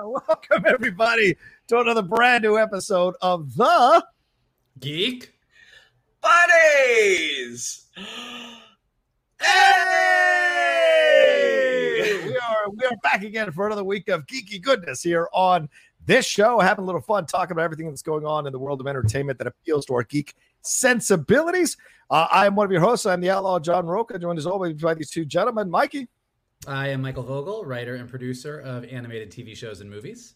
Welcome, everybody, to another brand new episode of The Geek buddies. Hey! We are we are back again for another week of geeky goodness here on this show. Having a little fun talking about everything that's going on in the world of entertainment that appeals to our geek sensibilities. Uh, I am one of your hosts. I'm the outlaw John Rocha, joined as always by these two gentlemen, Mikey. I am Michael Vogel, writer and producer of animated TV shows and movies.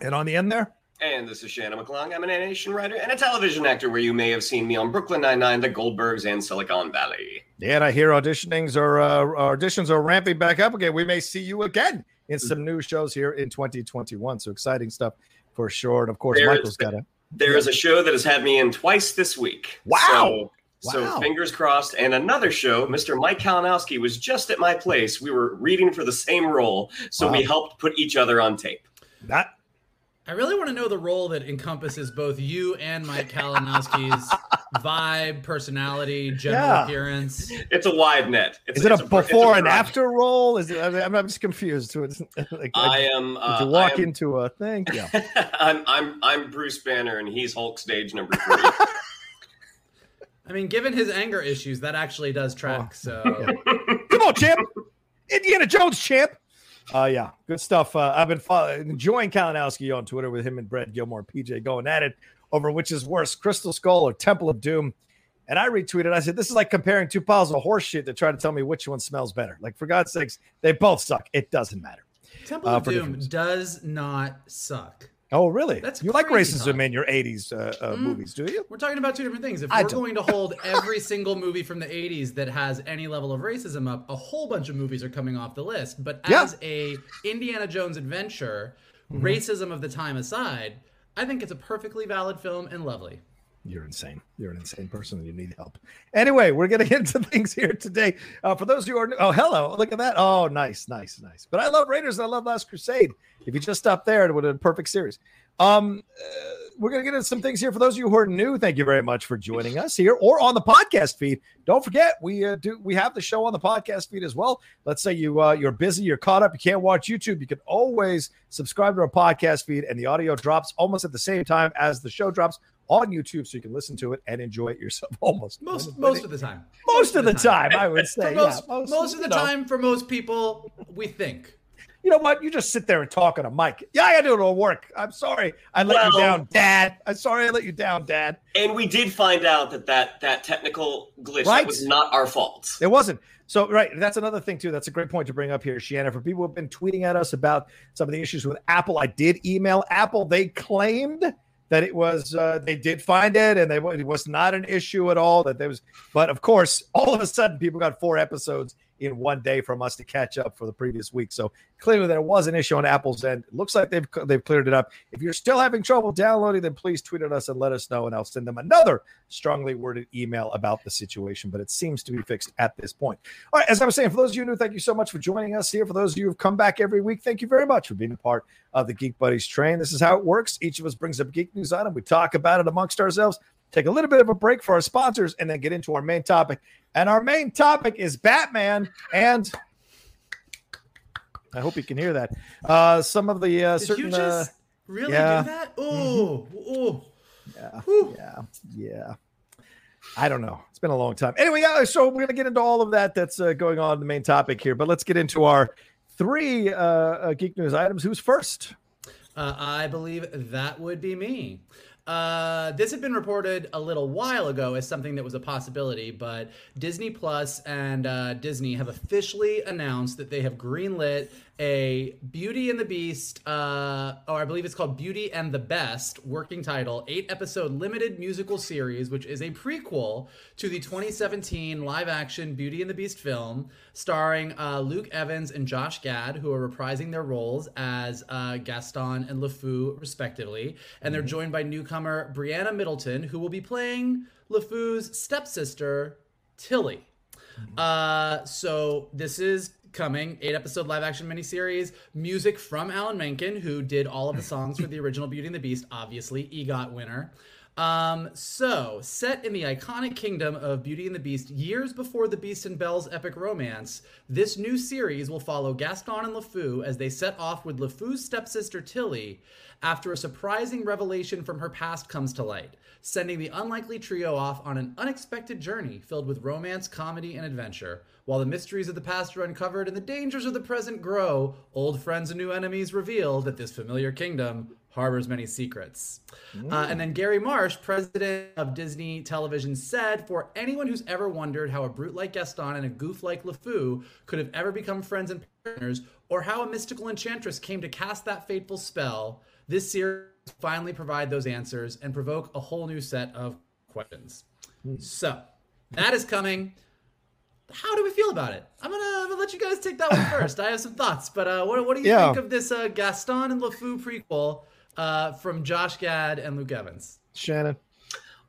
And on the end there, And this is Shannon McClung. I'm an animation writer and a television actor where you may have seen me on Brooklyn Nine-Nine, The Goldbergs, and Silicon Valley. and I hear auditionings are uh, auditions are ramping back up again. We may see you again in some new shows here in 2021. So exciting stuff for sure. And of course, There's- Michael's got a There is a show that has had me in twice this week. Wow. So, so Wow. fingers crossed. And another show, Mr. Mike Kalinowski was just at my place. We were reading for the same role, so Wow. we helped put each other on tape. that I really want to know the role that encompasses both you and Mike Kalinowski's vibe, personality, general Yeah. appearance. It's a wide net. It's, is it a it's it's before and after role? Is it? I mean, I'm, I'm just confused. To like, I am. Uh, you walk am- into a thing? Yeah. I'm I'm I'm Bruce Banner and he's Hulk stage number three. I mean, given his anger issues, that actually does track. So Come on, champ. Indiana Jones, champ. Uh, yeah, good stuff. Uh, I've been follow- enjoying Kalinowski on Twitter with him and Brett Gilmore, PJ going at it over which is worse, Crystal Skull or Temple of Doom. And I retweeted. I said, "This is like comparing two piles of horse shit to try to tell me which one smells better. Like for God's sakes, they both suck. It doesn't matter." Temple Uh, of Doom does not suck. Oh, really? That's you like racism talk. in your '80s uh, uh, Mm. movies, do you? We're talking about two different things. If I we're don't. going to hold every single movie from the 80s that has any level of racism up, a whole bunch of movies are coming off the list. But Yeah. as a Indiana Jones adventure, Mm-hmm. racism of the time aside, I think it's a perfectly valid film and lovely. You're insane. You're an insane person you need help. Anyway, we're getting into things here today. Uh, for those who are, oh, hello. Look at that. Oh, nice, nice, nice. But I love Raiders and I love Last Crusade. If you just stop there, it would have been a perfect series. Um, uh, we're going to get into some things here. For those of you who are new, thank you very much for joining us here or on the podcast feed. Don't forget, we uh, do we have the show on the podcast feed as well. Let's say you uh, you're busy, you're caught up, you can't watch YouTube. You can always subscribe to our podcast feed, and the audio drops almost at the same time as the show drops on YouTube, so you can listen to it and enjoy it yourself. Almost Most most of the time. most of the time, I would say. most, yeah, most, of the know. time, for most people, we think. You know what? You just sit there and talk on a mic. Yeah, I gotta do it all work. I'm sorry. I let you down, Dad. I'm sorry I let you down, Dad. and we did find out that that, that technical glitch Right. that was not our fault. It wasn't. So, right. That's another thing, too. That's a great point to bring up here, Shannon. For people who have been tweeting at us about some of the issues with Apple, I did email Apple. They claimed that it was, uh, they did find it and they, it was not an issue at all. That there was, but of course, all of a sudden, people got four episodes in one day from us to catch up for the previous week. So clearly there was an issue on Apple's end. It looks like they've they've cleared it up. If you're still having trouble downloading, then please tweet at us and let us know, and I'll send them another strongly worded email about the situation. But it seems to be fixed at this point. All right, as I was saying, for those of you new, thank you so much for joining us here. For those of you who've come back every week, thank you very much for being a part of the Geek Buddies train. This is how it works. Each of us brings up geek news item. We talk about it amongst ourselves take a little bit of a break for our sponsors, and then get into our main topic. And our main topic is Batman and I hope you can hear that. Uh, some of the uh, Did certain. you just uh, really yeah. do that? Oh, oh. yeah, Whew. yeah, yeah. I don't know. It's been a long time. Anyway, yeah. So we're gonna get into all of that that's uh, going on in the main topic here, but let's get into our three uh, uh, geek news items. Who's first? Uh, I believe that would be me. Uh, this had been reported a little while ago as something that was a possibility, but Disney Plus and uh, Disney have officially announced that they have greenlit a Beauty and the Beast, uh, or I believe it's called Beauty and the Best, working title, eight episode limited musical series, which is a prequel to the 2017 live action Beauty and the Beast film, starring uh, Luke Evans and Josh Gad, who are reprising their roles as uh, Gaston and LeFou, respectively. And they're joined by newcomer Brianna Middleton, who will be playing LeFou's stepsister, Tilly. Uh, so this is coming eight episode live action miniseries music from alan menken who did all of the songs for the original beauty and the beast obviously egot winner um, so set in the iconic kingdom of beauty and the beast years before the beast and belle's epic romance this new series will follow gaston and lefou as they set off with lefou's stepsister tilly after a surprising revelation from her past comes to light sending the unlikely trio off on an unexpected journey filled with romance, comedy, and adventure. While the mysteries of the past are uncovered and the dangers of the present grow, old friends and new enemies reveal that this familiar kingdom harbors many secrets. Uh, and then Gary Marsh, president of Disney Television, said, For anyone who's ever wondered how a brute like Gaston and a goof like LeFou could have ever become friends and partners, or how a mystical enchantress came to cast that fateful spell, this series finally provide those answers and provoke a whole new set of questions. So that is coming. How do we feel about it? I'm gonna, I'm gonna let you guys take that one first. I have some thoughts, but uh, what, what do you Yeah. think of this uh, Gaston and LeFou prequel uh, from Josh Gad and Luke Evans? Shannon.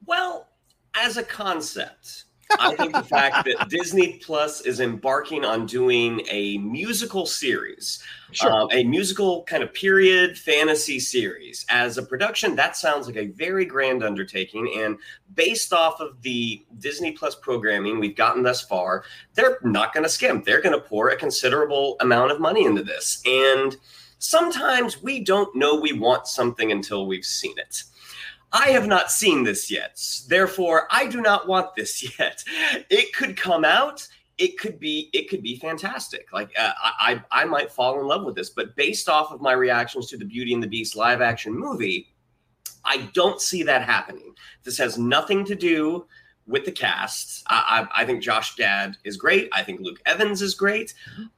Well, as a concept, I think the fact that Disney Plus is embarking on doing a musical series, Sure. um, a musical kind of period fantasy series, as a production, that sounds like a very grand undertaking. And based off of the Disney Plus programming we've gotten thus far, they're not going to skimp. They're going to pour a considerable amount of money into this. And sometimes we don't know we want something until we've seen it. I have not seen this yet. Therefore, I do not want this yet. It could come out. It could be. It could be fantastic. Like uh, I, I, might fall in love with this. But based off of my reactions to the Beauty and the Beast live action movie, I don't see that happening. This has nothing to do with the cast. I, I, I think Josh Gad is great. I think Luke Evans is great.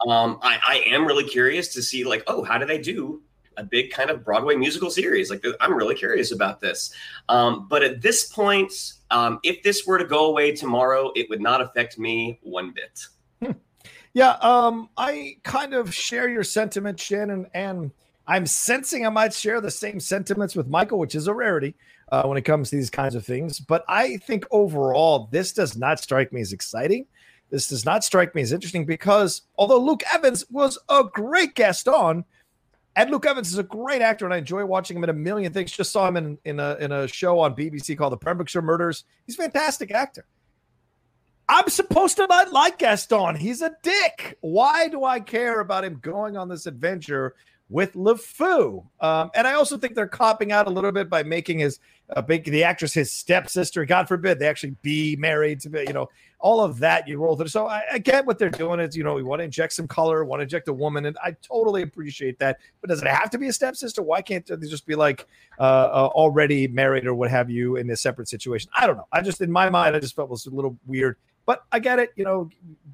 Um, I, I am really curious to see like, oh, how do they do a big kind of Broadway musical series? Like, I'm really curious about this. Um, but at this point, um, if this were to go away tomorrow, it would not affect me one bit. Yeah, um, I kind of share your sentiment, Shannon, and I'm sensing I might share the same sentiments with Michael, which is a rarity uh, when it comes to these kinds of things. But I think overall, this does not strike me as exciting. This does not strike me as interesting because although Luke Evans was a great guest on, and Luke Evans is a great actor, and I enjoy watching him in a million things. Just saw him in in a in a show on BBC called The Pembrokeshire Murders. He's a fantastic actor. I'm supposed to not like Gaston. He's a dick. Why do I care about him going on this adventure with LeFou? Um, and I also think they're copping out a little bit by making his uh, big the actress his stepsister. God forbid they actually be married to be, you know, all of that you roll through. So I, I get what they're doing. Is you know, we want to inject some color, want to inject a woman, and I totally appreciate that. But does it have to be a stepsister? Why can't they just be like uh, uh, already married or what have you in a separate situation? I don't know. I just in my mind, I just felt it was a little weird. But I get it. You know,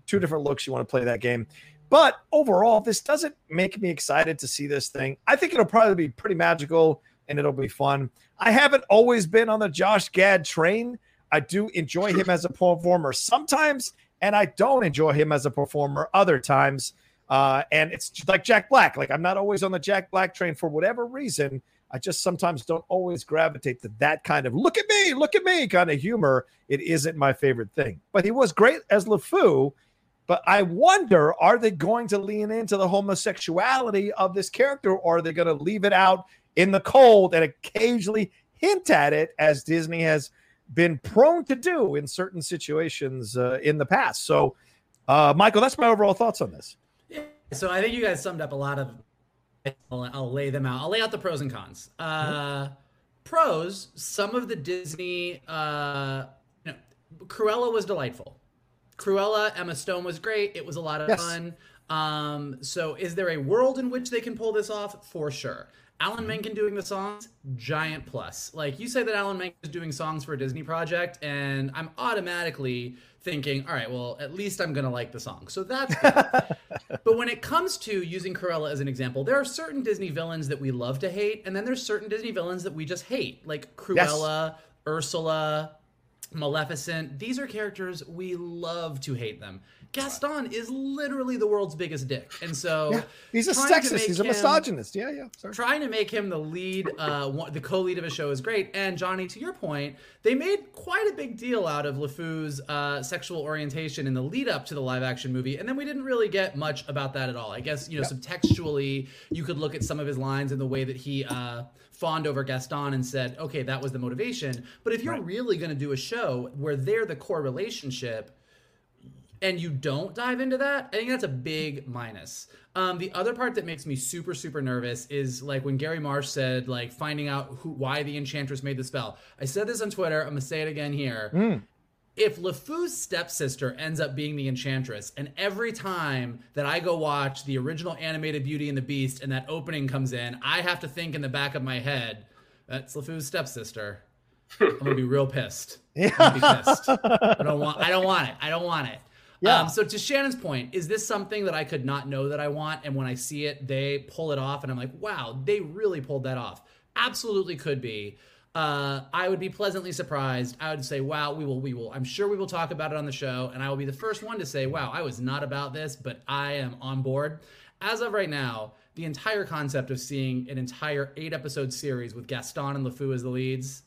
two different looks. You want to play that game. But overall, this doesn't make me excited to see this thing. I think it'll probably be pretty magical and it'll be fun. I haven't always been on the Josh Gad train. I do enjoy him as a performer. Sometimes and I don't enjoy him as a performer other times. Uh, and it's like Jack Black. Like I'm not always on the Jack Black train for whatever reason. I just sometimes don't always gravitate to that kind of look at me, look at me kind of humor. It isn't my favorite thing. But he was great as LeFou. But I wonder, are they going to lean into the homosexuality of this character, or are they going to leave it out in the cold and occasionally hint at it, as Disney has been prone to do in certain situations uh, in the past? So, uh, Michael, that's my overall thoughts on this. Yeah, so I think you guys summed up a lot of. I'll, I'll lay them out. I'll lay out the pros and cons. Uh, mm-hmm. Pros: some of the Disney, uh, you know, Cruella was delightful. Cruella, Emma Stone was great. It was a lot of yes. fun. Um, so is there a world in which they can pull this off? For sure. Alan mm-hmm. Menken doing the songs, giant plus. Like you say that Alan Menken is doing songs for a Disney project, and I'm automatically thinking, all right, well, at least I'm gonna like the song. So that's good. but when it comes to using Cruella as an example, there are certain Disney villains that we love to hate, and then there's certain Disney villains that we just hate, like Cruella, yes. Ursula, Maleficent. These are characters we love to hate them. Gaston is literally the world's biggest dick, and so yeah, he's a sexist. He's a misogynist. Yeah, yeah. Sorry. Trying to make him the lead, uh, the co-lead of a show is great. And Johnny, to your point, they made quite a big deal out of LeFou's uh, sexual orientation in the lead up to the live-action movie, and then we didn't really get much about that at all. I guess you know, subtextually, you could look at some of his lines and the way that he. Uh, fawned over Gaston and said, okay, that was the motivation. But if you're right. really going to do a show where they're the core relationship and you don't dive into that, I think that's a big minus. Um, the other part that makes me super, super nervous is like when Gary Marsh said, like finding out who, why the Enchantress made the spell. I said this on Twitter. I'm gonna say it again here. Mm if LeFou's stepsister ends up being the Enchantress, and every time that I go watch the original animated Beauty and the Beast and that opening comes in, I have to think in the back of my head, that's LeFou's stepsister. I'm gonna be real pissed. Yeah. Pissed. I don't want. I don't want it. I don't want it. Yeah. Um, so to Shannon's point, is this something that I could not know that I want, and when I see it, they pull it off, and I'm like, wow, they really pulled that off. Absolutely could be uh, I would be pleasantly surprised. I would say, "Wow, we will, we will." I'm sure we will talk about it on the show, and I will be the first one to say, "Wow, I was not about this, but I am on board." As of right now, the entire concept of seeing an entire eight episode series with Gaston and LeFou as the leads,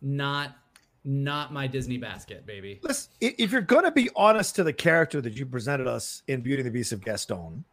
not not my Disney basket, baby. Listen, if you're to be honest to the character that you presented us in Beauty and the Beast of Gaston,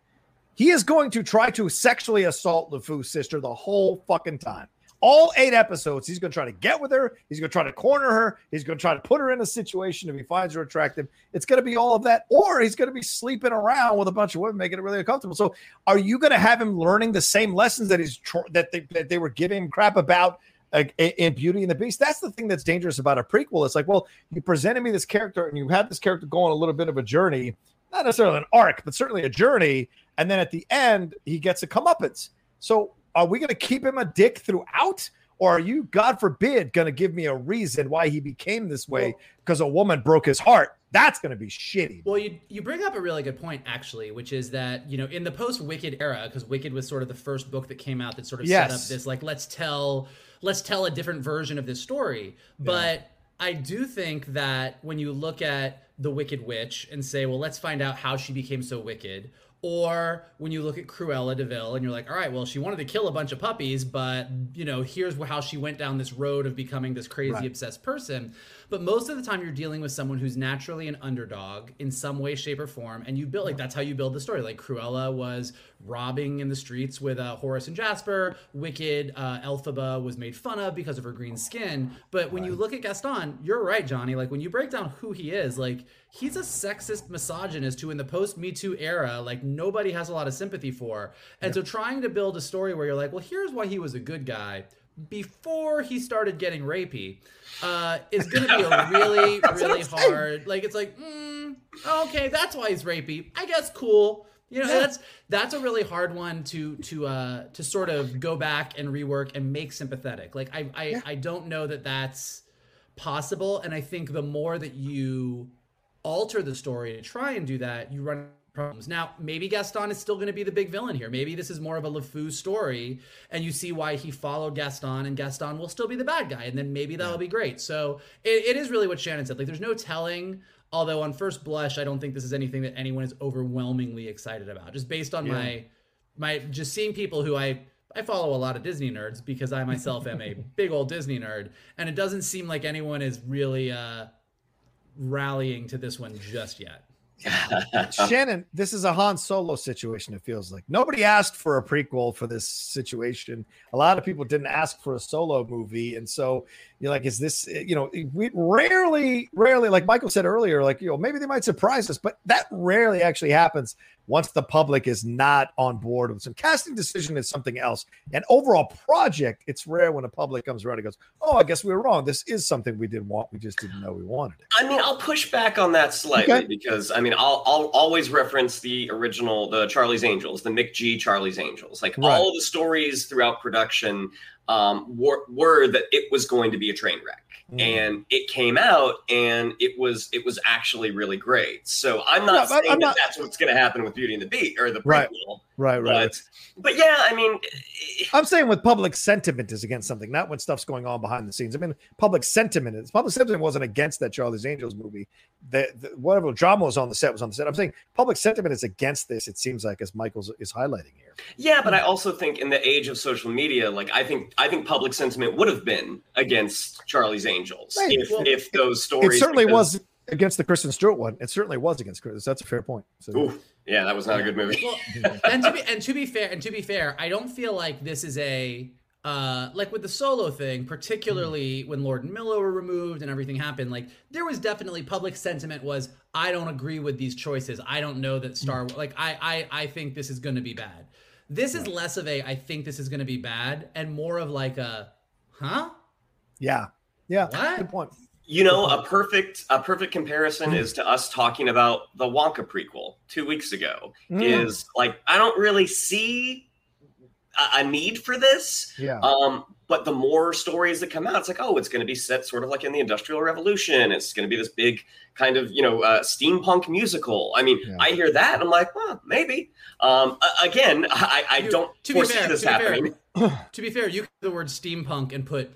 he is going to try to sexually assault LeFou's sister the whole fucking time all eight episodes, he's going to try to get with her. He's going to try to corner her. He's going to try to put her in a situation if he finds her attractive. It's going to be all of that, or he's going to be sleeping around with a bunch of women, making it really uncomfortable. So, are you going to have him learning the same lessons that he's tr- that they that they were giving him crap about like in Beauty and the Beast. That's the thing that's dangerous about a prequel. It's like, well, you presented me this character and you had this character go on a little bit of a journey, not necessarily an arc, but certainly a journey. And then at the end, he gets a comeuppance. So are we going to keep him a dick throughout? Or are you, God forbid, going to give me a reason why he became this way because a woman broke his heart? That's going to be shitty. Well, you you bring up a really good point actually, which is that you know in the post Wicked era, because Wicked was sort of the first book that came out that sort of yes. set up this like let's tell let's tell a different version of this story. But yeah. I do think that when you look at the Wicked Witch and say, well, let's find out how she became so wicked, or when you look at Cruella de Vil and you're like, all right, well, she wanted to kill a bunch of puppies, but you know, here's how she went down this road of becoming this crazy right. obsessed person. But most of the time, you're dealing with someone who's naturally an underdog in some way, shape, or form, and you build like that's how you build the story. Like Cruella was robbing in the streets with uh, Horace and Jasper. Wicked uh, Elphaba was made fun of because of her green skin. But when you look at Gaston, you're right, Johnny. Like when you break down who he is, like he's a sexist misogynist who, in the post Me Too era, like nobody has a lot of sympathy for. And yeah. so trying to build a story where you're like, well, here's why he was a good guy before he started getting rapey uh, is going to be a really, really hard. Like it's like, mm, okay, that's why he's rapey. I guess cool. You know, yeah. that's that's a really hard one to to uh to sort of go back and rework and make sympathetic. Like I I, yeah. I don't know that that's possible, and I think the more that you alter the story to try and do that, you run problems. Now, maybe Gaston is still going to be the big villain here. Maybe this is more of a LeFou story, and you see why he followed Gaston, and Gaston will still be the bad guy, and then maybe that'll be great. So it, it is really what Shannon said. Like, there's no telling. Although on first blush, I don't think this is anything that anyone is overwhelmingly excited about. Just based on my my just seeing people who I I follow a lot of Disney nerds because I myself am a big old Disney nerd, and it doesn't seem like anyone is really uh, rallying to this one just yet. Shannon, this is a Han Solo situation. It feels like nobody asked for a prequel for this situation. A lot of people didn't ask for a solo movie, and so you're like, is this? Eh, you know, eh, we rarely, rarely, like Michael said earlier, like you know, maybe they might surprise us, but that rarely actually happens once the public is not on board with some casting decision is something else. An overall project, it's rare when a public comes around and goes, "Oh, I guess we were wrong. This is something we didn't want. We just didn't know we wanted it." I mean, I'll push back on that slightly Okay. because I mean, I'll I'll always reference the original, the Charlie's Angels, the McG Charlie's Angels. Like Right. all the stories throughout production um, were, were that it was going to be a train wreck, Mm. and it came out, and it was it was actually really great. So I'm not No, saying I'm that not- that's what's going to happen with Beauty and the Beat or the prequel, Right. Right, right. but but yeah, I mean. I'm saying with public sentiment is against something, not when stuff's going on behind the scenes. I mean, public sentiment is public sentiment wasn't against that Charlie's Angels movie. The, the whatever drama was on the set was on the set. I'm saying public sentiment is against this. It seems like as Michael's is highlighting here. Yeah, but I also think in the age of social media, like I think I think public sentiment would have been against Charlie's Angels Right. if Well, if those stories. It certainly because- was against the Kristen Stewart one. It certainly was against Chris. That's a fair point. So, Ooh, yeah, that was not a good movie. Well, and to be and to be fair, and to be fair, I don't feel like this is a uh like with the solo thing, particularly when Lord and Miller were removed and everything happened. Like there was definitely public sentiment was I don't agree with these choices. I don't know that Star like I I I think this is going to be bad. This is less of a I think this is going to be bad and more of like a huh? yeah, yeah, What? good point. You know, a perfect a perfect comparison is to us talking about the Wonka prequel two weeks ago. Mm. Is like I don't really see a, a need for this. Yeah, Um, but the more stories that come out, it's like, oh, it's going to be set sort of like in the Industrial Revolution. It's going to be this big kind of, you know, uh, steampunk musical. I mean, Yeah. I hear that, and I'm like, well, maybe. Um, a- again, I, I don't to be foresee fair, this to be fair, happening. To be fair, you could the word steampunk and put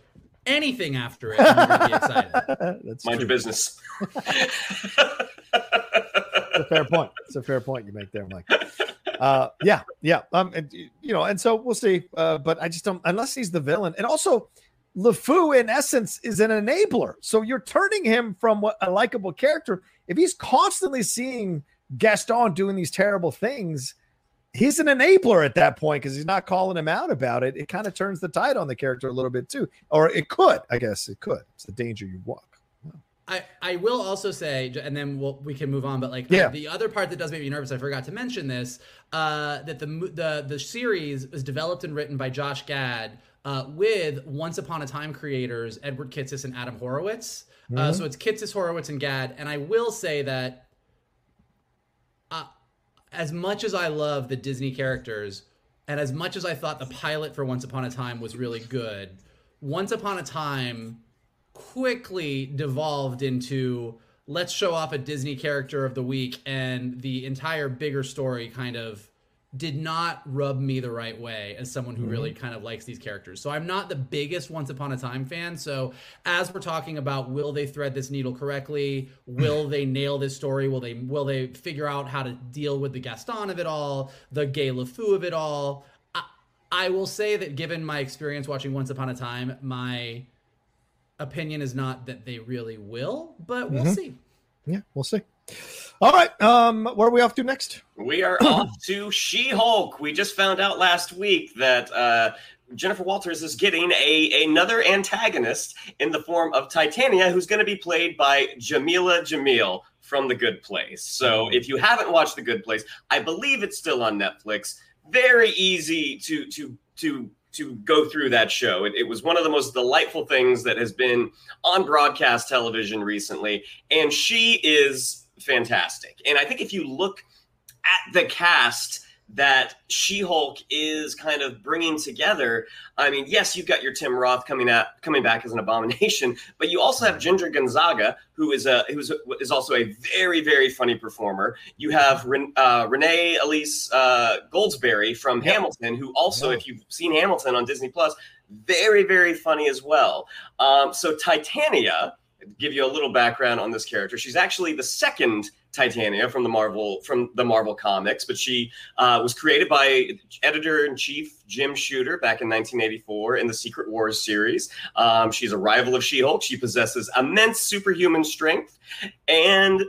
anything after it and you're be excited. that's Mind true. your business. It's a fair point. It's a fair point you make there, Mike. Uh, yeah, yeah. Um, and you know, and so we'll see. Uh, but I just don't unless he's the villain, and also LeFou in essence is an enabler. So you're turning him from what a likable character. If he's constantly seeing Gaston doing these terrible things, he's an enabler at that point because he's not calling him out about it. It kind of turns the tide on the character a little bit too, or it could. I guess it could. It's the danger you walk. I, I will also say, and then we'll, we can move on. But like, Yeah. the other part that does make me nervous, I forgot to mention this, uh, that the the the series was developed and written by Josh Gad uh, with Once Upon a Time creators Edward Kitsis and Adam Horowitz. Uh, so it's Kitsis, Horowitz, and Gad. And I will say that, uh, as much as I love the Disney characters, and as much as I thought the pilot for Once Upon a Time was really good, Once Upon a Time quickly devolved into let's show off a Disney character of the week, and the entire bigger story kind of did not rub me the right way as someone who mm-hmm. really kind of likes these characters. So I'm not the biggest Once Upon a Time fan. So as we're talking about will they thread this needle correctly? Will they nail this story? Will they will they figure out how to deal with the Gaston of it all, the gay LeFou of it all? I, I will say that given my experience watching Once Upon a Time, my opinion is not that they really will, but we'll see. Yeah, we'll see. All right. Um, where are we off to next? We are off to She Hulk. We just found out last week that uh, Jennifer Walters is getting a another antagonist in the form of Titania, who's going to be played by Jameela Jamil from The Good Place. So if you haven't watched The Good Place, I believe it's still on Netflix. Very easy to to to to go through that show. It, it was one of the most delightful things that has been on broadcast television recently, and she is fantastic. And I think if you look at the cast, that She-Hulk is kind of bringing together. I mean, yes, you've got your Tim Roth coming at coming back as an abomination, but you also have Ginger Gonzaga, who is a who is is also a very very funny performer. You have uh, Renee Elise uh, Goldsberry from yep. Hamilton, who also, yep. if you've seen Hamilton on Disney Plus, very very funny as well. Um, so Titania give you a little background on this character. She's actually the second Titania from the Marvel from the Marvel comics, but she uh, was created by editor in chief Jim Shooter back in 1984 in the Secret Wars series. Um, she's a rival of She-Hulk. She possesses immense superhuman strength, and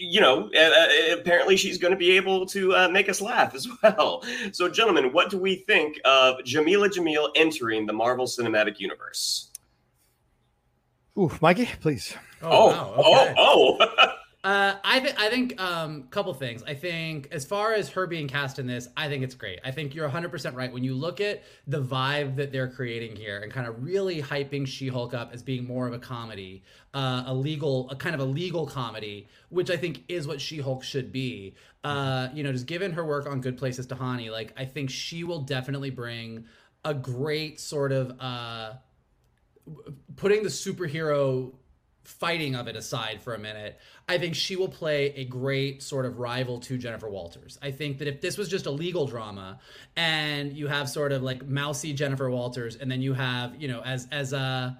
you know, uh, apparently she's going to be able to uh, make us laugh as well. So, gentlemen, what do we think of Jameela Jamil entering the Marvel Cinematic Universe? Ooh, Mikey, please. Oh, oh, wow. okay. oh, oh. Uh, I think I think um couple things. I think as far as her being cast in this, I think it's great. I think you're 100% right when you look at the vibe that they're creating here and kind of really hyping She-Hulk up as being more of a comedy, uh, a legal, a kind of a legal comedy, which I think is what She-Hulk should be. Uh, you know, just given her work on Good Places Tahani, like I think she will definitely bring a great sort of uh putting the superhero fighting of it aside for a minute, I think she will play a great sort of rival to Jennifer Walters. I think that if this was just a legal drama and you have sort of like mousy Jennifer Walters and then you have, you know, as as a uh,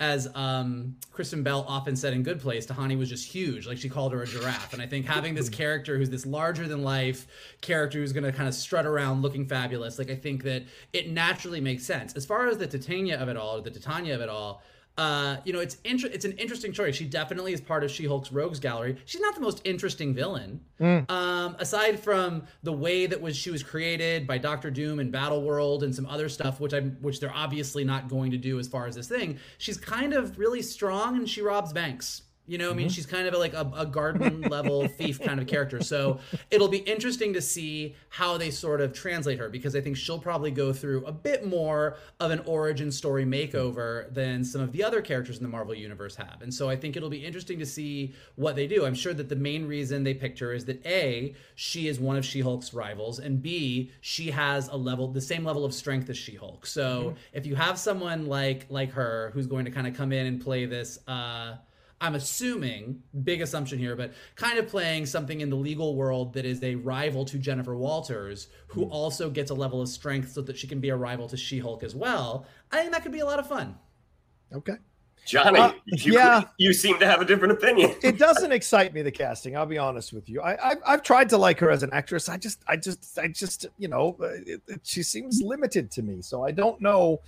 as um, Kristen Bell often said in Good Place, Tahani was just huge. Like she called her a giraffe. And I think having this character who's this larger than life character who's going to kind of strut around looking fabulous, like I think that it naturally makes sense. As far as the Titania of it all, or the Titania of it all, uh, you know, it's inter- it's an interesting choice. She definitely is part of She-Hulk's rogues gallery. She's not the most interesting villain, mm. um, aside from the way that was she was created by Doctor Doom and Battle World and some other stuff, which I'm which they're obviously not going to do as far as this thing. She's kind of really strong and she robs banks. You know, I mean, mm-hmm. she's kind of like a, a garden level thief kind of character. So it'll be interesting to see how they sort of translate her because I think she'll probably go through a bit more of an origin story makeover than some of the other characters in the Marvel Universe have. And so I think it'll be interesting to see what they do. I'm sure that the main reason they picked her is that A, she is one of She Hulk's rivals, and B, she has a level, the same level of strength as She Hulk. So mm-hmm. if you have someone like like her who's going to kind of come in and play this, uh, I'm assuming, big assumption here, but kind of playing something in the legal world that is a rival to Jennifer Walters, who mm. also gets a level of strength so that she can be a rival to She Hulk as well. I think that could be a lot of fun. Okay. Johnny, uh, you, yeah. you seem to have a different opinion. it doesn't excite me the casting. I'll be honest with you. I, I have tried to like her as an actress. I just I just I just you know it, it, she seems limited to me. So I don't know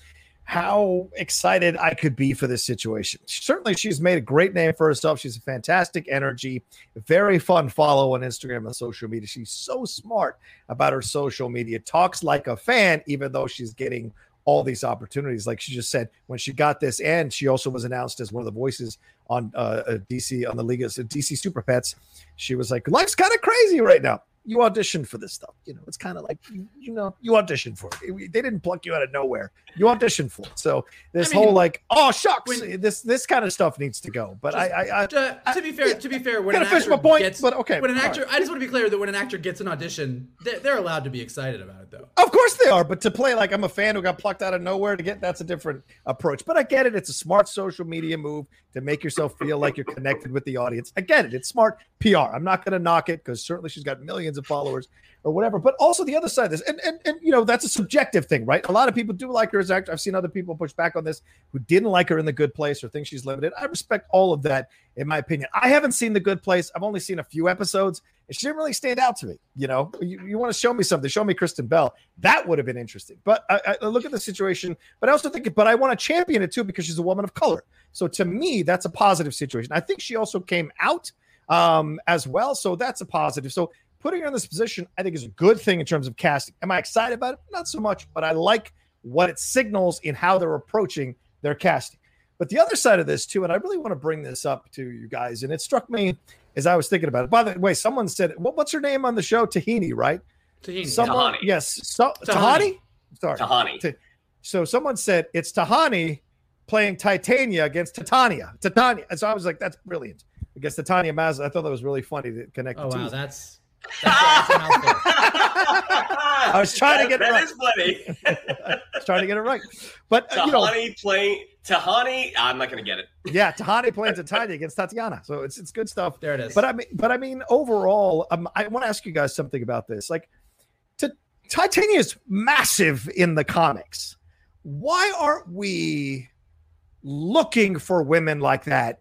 how excited I could be for this situation. Certainly, she's made a great name for herself. She's a fantastic energy, very fun follow on Instagram and social media. She's so smart about her social media, talks like a fan, even though she's getting all these opportunities. Like she just said, when she got this, and she also was announced as one of the voices on uh, DC on the League of DC Super Pets. She was like, "Life's kind of crazy right now." You auditioned for this stuff. You know, it's kind of like you, you, know you auditioned for it. They didn't pluck you out of nowhere. You auditioned for it. So this I mean, whole like oh shucks, when, this this kind of stuff needs to go. But just, I, I, I, I, to be fair, to be fair, when an actor point, gets, but okay, when an actor, right. I just want to be clear that when an actor gets an audition, they're, they're allowed to be excited about it though. Of course they are, but to play like I'm a fan who got plucked out of nowhere to get that's a different approach. But I get it. It's a smart social media move to make yourself feel like you're connected with the audience. I get it. It's smart PR. I'm not going to knock it because certainly she's got millions of followers or whatever. But also the other side of this, and, and and you know that's a subjective thing, right? A lot of people do like her as actor. I've seen other people push back on this who didn't like her in The Good Place or think she's limited. I respect all of that, in my opinion. I haven't seen The Good Place. I've only seen a few episodes, and she didn't really stand out to me. You know, you, you want to show me something? Show me Kristen Bell. That would have been interesting. But I, I look at the situation, but I also think, but I want to champion it too because she's a woman of color. So to me, that's a positive situation. I think she also came out um, as well. So that's a positive. So putting her in this position, I think, is a good thing in terms of casting. Am I excited about it? Not so much, but I like what it signals in how they're approaching their casting. But the other side of this, too, and I really want to bring this up to you guys, and it struck me as I was thinking about it. By the way, someone said, what, what's her name on the show? Tahini, right? Tahini. Someone, Tahani. Yes. So, Tahani. Tahani? Sorry. Tahani. So someone said it's Tahani playing Titania against Titania. Titania. And so I was like, that's brilliant. I guess Titania Maz. I thought that was really funny to connect. Oh wow, that's That's, that's a mouthful. I was trying to get it right. is funny. I was trying to get it right. But uh, you know, Tahani playing Tahani. I'm not going to get it. yeah, Tahani playing Titania against Tatiana, so it's it's good stuff. There it is. But I mean, but I mean, overall, um, I want to ask you guys something about this. Like, to, Titania is massive in the comics. Why aren't we looking for women like that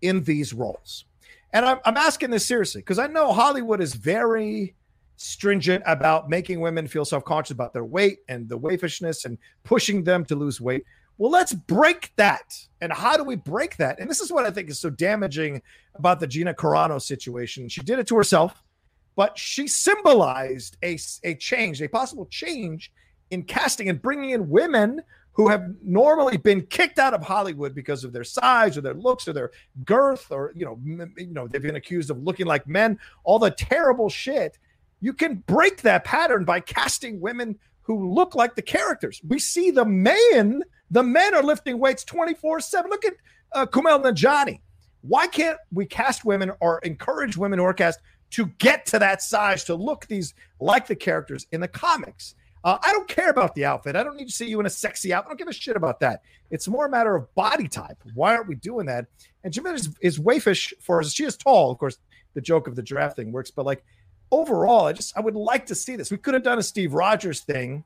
in these roles? And I'm, I'm asking this seriously because I know Hollywood is very stringent about making women feel self conscious about their weight and the waifishness and pushing them to lose weight. Well, let's break that. And how do we break that? And this is what I think is so damaging about the Gina Carano situation. She did it to herself, but she symbolized a, a change, a possible change in casting and bringing in women who have normally been kicked out of Hollywood because of their size or their looks or their girth or you know m- you know they've been accused of looking like men all the terrible shit. You can break that pattern by casting women who look like the characters. We see the men the men are lifting weights 24/7 look at uh, Kumail Nanjiani. Why can't we cast women or encourage women are cast to get to that size to look these like the characters in the comics uh, I don't care about the outfit. I don't need to see you in a sexy outfit. I don't give a shit about that. It's more a matter of body type. Why aren't we doing that? And Jameela is, is waifish for us. She is tall, of course. The joke of the draft thing works, but like overall, I just I would like to see this. We could have done a Steve Rogers thing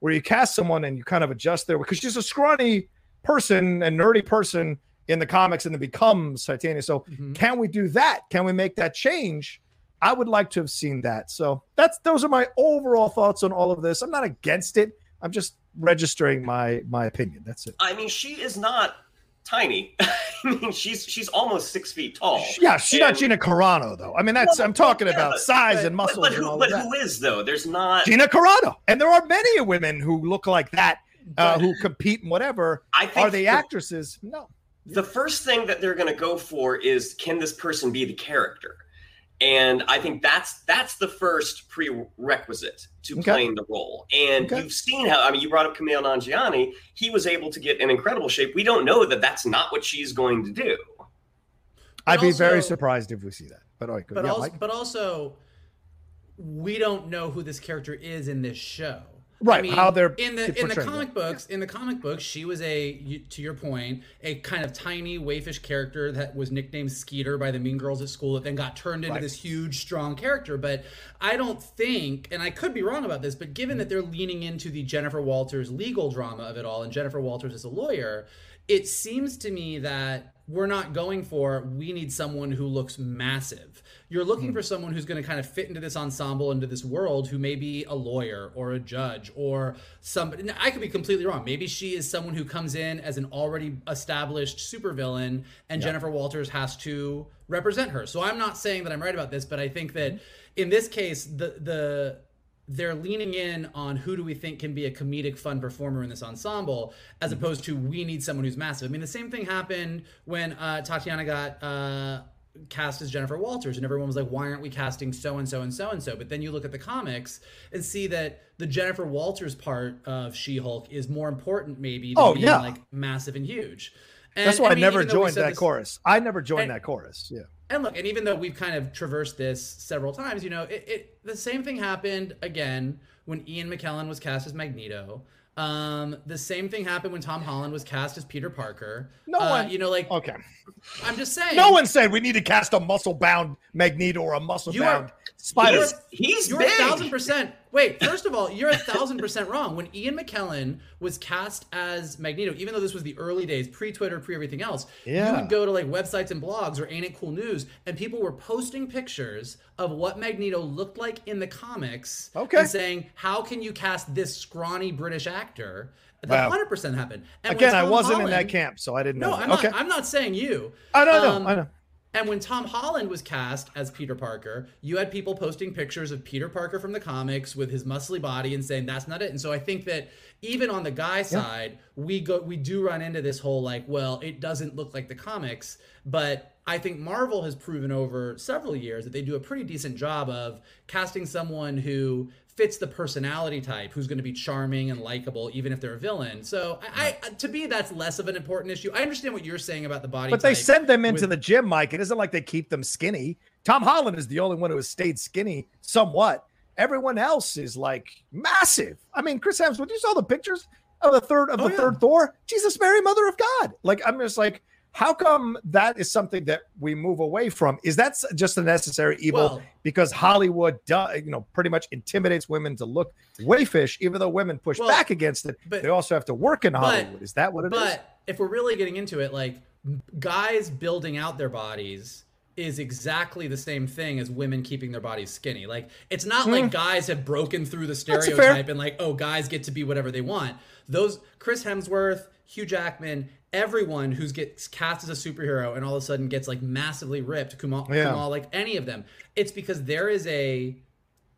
where you cast someone and you kind of adjust there because she's a scrawny person, a nerdy person in the comics, and then becomes Titania. So Mhm. can we do that? Can we make that change? I would like to have seen that. So that's those are my overall thoughts on all of this. I'm not against it. I'm just registering my my opinion. That's it. I mean, she is not tiny. I mean, she's she's almost six feet tall. Yeah, she's not Gina Carano though. I mean, that's I'm talking Yeah, about but- size but- and But, muscles but and who, but who is though? There's not. Gina Carano, and there are many women who look like that uh, who compete in whatever. I think Are they the- actresses? No. the first thing that they're going to go for is can this person be the character and i think that's that's the first prerequisite to Okay. playing the role and Okay. you've seen how i mean you brought up Kumail Nanjiani he was able to get in incredible shape we don't know that that's not what she's going to do I'd be very surprised if we see that. But all right. But yeah, also, Mike? but also, we don't know who this character is in this show. Right, how they're in the in the comic that. books. In the comic books, she was a to your point, a kind of tiny waifish character that was nicknamed Skeeter by the Mean Girls at school. That then got turned into Right. this huge, strong character. But I don't think, and I could be wrong about this, but given that they're leaning into the Jennifer Walters legal drama of it all, and Jennifer Walters is a lawyer, it seems to me that we're not going for we need someone who looks massive. You're looking hmm. for someone who's going to kind of fit into this ensemble, into this world, who may be a lawyer or a judge or somebody. I could be completely wrong. Maybe she is someone who comes in as an already established supervillain, and Jennifer Walters has to represent her. So I'm not saying that I'm right about this, but I think that hmm. in this case, the the they're leaning in on who do we think can be a comedic fun performer in this ensemble as opposed to we need someone who's massive i mean the same thing happened when uh, tatiana got uh, cast as jennifer walters and everyone was like why aren't we casting so and so and so and so but then you look at the comics and see that the jennifer walters part of she-hulk is more important maybe than Oh, being yeah. like massive and huge and, That's why I, mean, never even though we joined that this- chorus. I never joined and- that chorus. Yeah. And look, and even though we've kind of traversed this several times, you know, it, it the same thing happened again when Ian McKellen was cast as Magneto. Um, the same thing happened when Tom Holland was cast as Peter Parker. No Uh, one- you know, like Okay. I'm just saying, No one said we need to cast a muscle bound Magneto or a muscle bound are- Spider. You're- he's You're big a thousand percent. Wait, first of all, you're a thousand percent wrong. When Ian McKellen was cast as Magneto, even though this was the early days, pre Twitter, pre everything else, Yeah. you would go to like websites and blogs or Ain't It Cool News, and people were posting pictures of what Magneto looked like in the comics. Okay. And saying, how can you cast this scrawny British actor? Wow. That hundred percent happened. And Again, I wasn't in that camp, so I didn't know. No, that. I'm okay. not. I'm not saying you. I don't know. Um, I know. And when Tom Holland was cast as Peter Parker, you had people posting pictures of Peter Parker from the comics with his muscly body and saying that's not it. And so I think that even on the guy side, we go we do run into this whole like, well, it doesn't look like the comics, but I think Marvel has proven over several years that they do a pretty decent job of casting someone who fits the personality type, who's going to be charming and likable, even if they're a villain. So, I, I to me, that's less of an important issue. I understand what you're saying about the body, But they send them into with- the gym, Mike. It isn't like they keep them skinny Tom Holland is the only one who has stayed skinny somewhat. Everyone else is like massive. I mean, Chris Hemsworth, you saw the pictures of the third of Oh, the yeah. third Thor. Jesus, Mary, Mother of God. Like I'm just like, how come that is something that we move away from? Is that just a necessary evil Well- because Hollywood, do, you know, pretty much intimidates women to look wayfish, even though women push Well, back against it. but- they also have to work in Hollywood. Is that what it is? but if we're really getting into it, like guys building out their bodies is exactly the same thing as women keeping their bodies skinny. Like it's not like guys have broken through the Hmm. stereotype and like, oh, guys get to be whatever they want. Those Chris Hemsworth, Hugh Jackman, everyone who's gets cast as a superhero and all of a sudden gets like massively ripped, Kumail, Yeah. Kumail like any of them. It's because there is a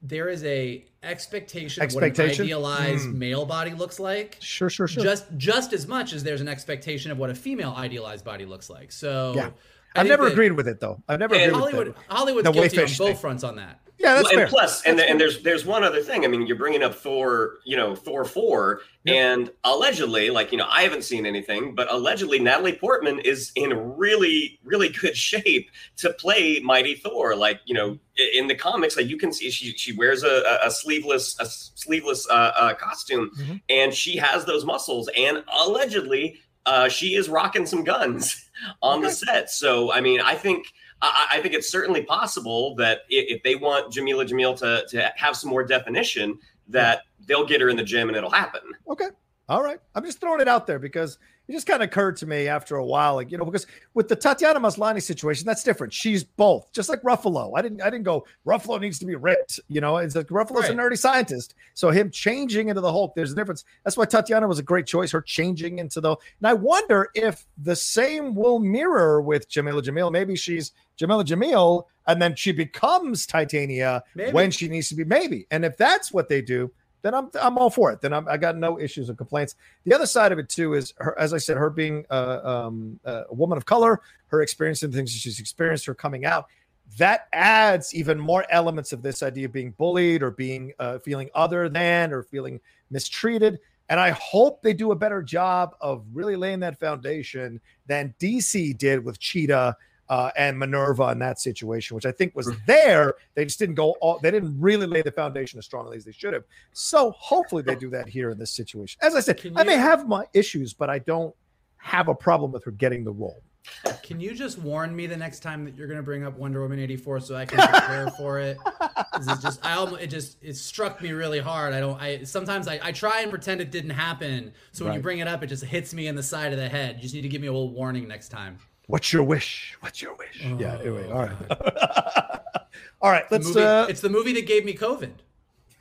there is a expectation, of what an Expectation? idealized hmm. male body looks like Sure, sure, sure. just just as much as there's an expectation of what a female idealized body looks like. So Yeah. I I've never that agreed with it though. I've never agreed Hollywood with it. Hollywood's The guilty on wayfish both thing. fronts on that. Yeah, that's Well, fair. and plus, and, That's and there's there's one other thing. I mean, you're bringing up Thor, you know, Thor four, and allegedly, like you know, I haven't seen anything, but allegedly, Natalie Portman is in really really good shape to play Mighty Thor. Like you know, in the comics, like you can see she she wears a, a- a sleeveless a sleeveless uh, uh, costume, Mhm. and she has those muscles, and allegedly, uh, she is rocking some guns on the set. So, I mean, I think. I, I think it's certainly possible that i- if they want Jameela Jamil to, to have some more definition, that they'll get her in the gym and it'll happen. Okay. All right. I'm just throwing it out there because it just kind of occurred to me after a while, like, you know, because with the Tatiana Maslany situation, that's different. She's both, just like Ruffalo. I didn't I didn't go, Ruffalo needs to be ripped. You know, it's like Ruffalo's a nerdy scientist. So him changing into the Hulk, there's a difference. That's why Tatiana was a great choice, her changing into the and I wonder if the same will mirror with Jameela Jamil. Maybe she's Jameela Jamil, and then she becomes Titania Maybe. when she needs to be maybe. And if that's what they do, then I'm I'm all for it. Then I'm, I got no issues or complaints. The other side of it too is her, as I said, her being uh, um, a woman of color, her experiencing things she's experienced, her coming out. That adds even more elements of this idea of being bullied or being uh, feeling other than or feeling mistreated. And I hope they do a better job of really laying that foundation than DC did with Cheetah uh, and Minerva in that situation, which I think was there. They just didn't go all, they didn't really lay the foundation as strongly as they should have. So hopefully they do that here in this situation. As I said, Can I may have my issues, but I don't have a problem with her getting the role. Can you just warn me the next time that you're going to bring up Wonder Woman 84 so I can prepare for it? It's just I almost, it just it struck me really hard. I don't I sometimes I, I try and pretend it didn't happen. So when you bring it up it just hits me in the side of the head. You just need to give me a little warning next time. What's your wish? What's your wish? yeah, Oh, anyway, all right. all right, let's movie, uh it's the movie that gave me COVID.